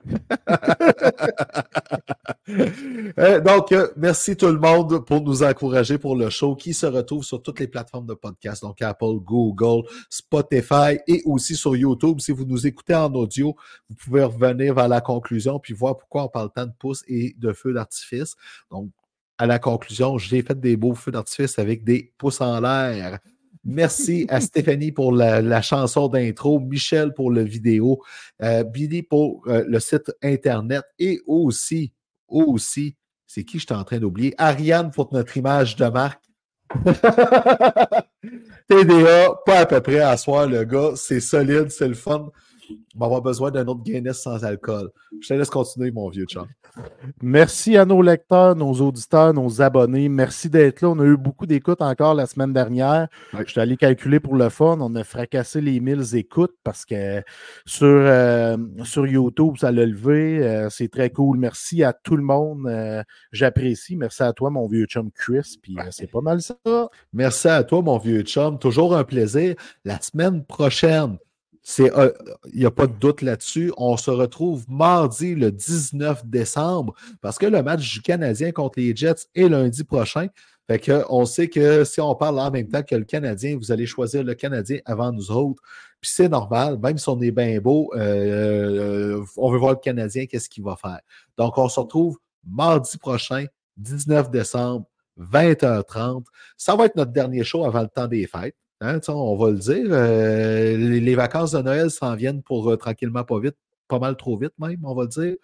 Euh, donc, euh, merci tout le monde pour nous encourager pour le show qui se retrouve sur toutes les plateformes de podcast, donc Apple, Google, Spotify et aussi sur YouTube. Si vous nous écoutez en audio, vous pouvez revenir vers la conclusion puis voir pourquoi on parle tant de pouces et de feux d'artifice. Donc, à la conclusion, j'ai fait des beaux feux d'artifice avec des pouces en l'air. Merci à Stéphanie pour la, chanson d'intro, Michel pour le vidéo, euh, Billy pour euh, le site Internet et aussi, aussi, c'est qui je suis en train d'oublier? Ariane pour notre image de marque. TDA, pas à peu près à soir, le gars. C'est solide, c'est le fun. On va avoir besoin d'un autre Guinness sans alcool. Je te laisse continuer, mon vieux chum. Merci à nos lecteurs, nos auditeurs, nos abonnés. Merci d'être là. On a eu beaucoup d'écoutes encore la semaine dernière. Je suis allé calculer pour le fun. On a fracassé les 1000 écoutes parce que sur, euh, sur YouTube, ça l'a levé. Euh, c'est très cool. Merci à tout le monde. Euh, j'apprécie. Merci à toi, mon vieux chum Chris. Puis c'est pas mal ça. Merci à toi, mon vieux chum. Toujours un plaisir. La semaine prochaine, il n'y a pas de doute là-dessus. On se retrouve mardi le 19 décembre parce que le match du Canadien contre les Jets est lundi prochain. Fait que on sait que si on parle en même temps que le Canadien, vous allez choisir le Canadien avant nous autres. Puis c'est normal, même si on est bien beau, euh, on veut voir le Canadien, qu'est-ce qu'il va faire. Donc, on se retrouve mardi prochain, 19 décembre, 20h30. Ça va être notre dernier show avant le temps des fêtes. Hein, on va le dire. Euh, les, vacances de Noël s'en viennent pour euh, tranquillement, pas vite, pas mal trop vite même, on va le dire.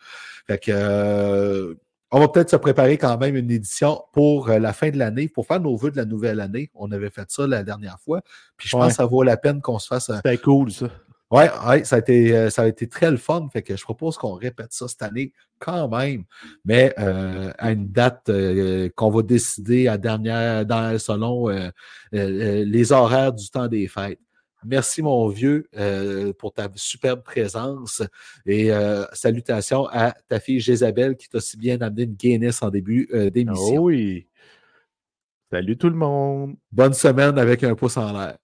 Fait que, euh, on va peut-être se préparer quand même une édition pour la fin de l'année, pour faire nos vœux de la nouvelle année. On avait fait ça la dernière fois. Puis je pense que ça vaut la peine qu'on se fasse. C'était cool, ça. Ouais, ouais, ça a été, euh, ça a été très le fun. Fait que je propose qu'on répète ça cette année quand même, mais euh, à une date euh, qu'on va décider à dernière, dans, selon euh, les horaires du temps des fêtes. Merci, mon vieux, pour ta superbe présence et salutations à ta fille Jésabelle qui t'a si bien amené une Guinness en début d'émission. Oh oui. Salut tout le monde. Bonne semaine avec un pouce en l'air.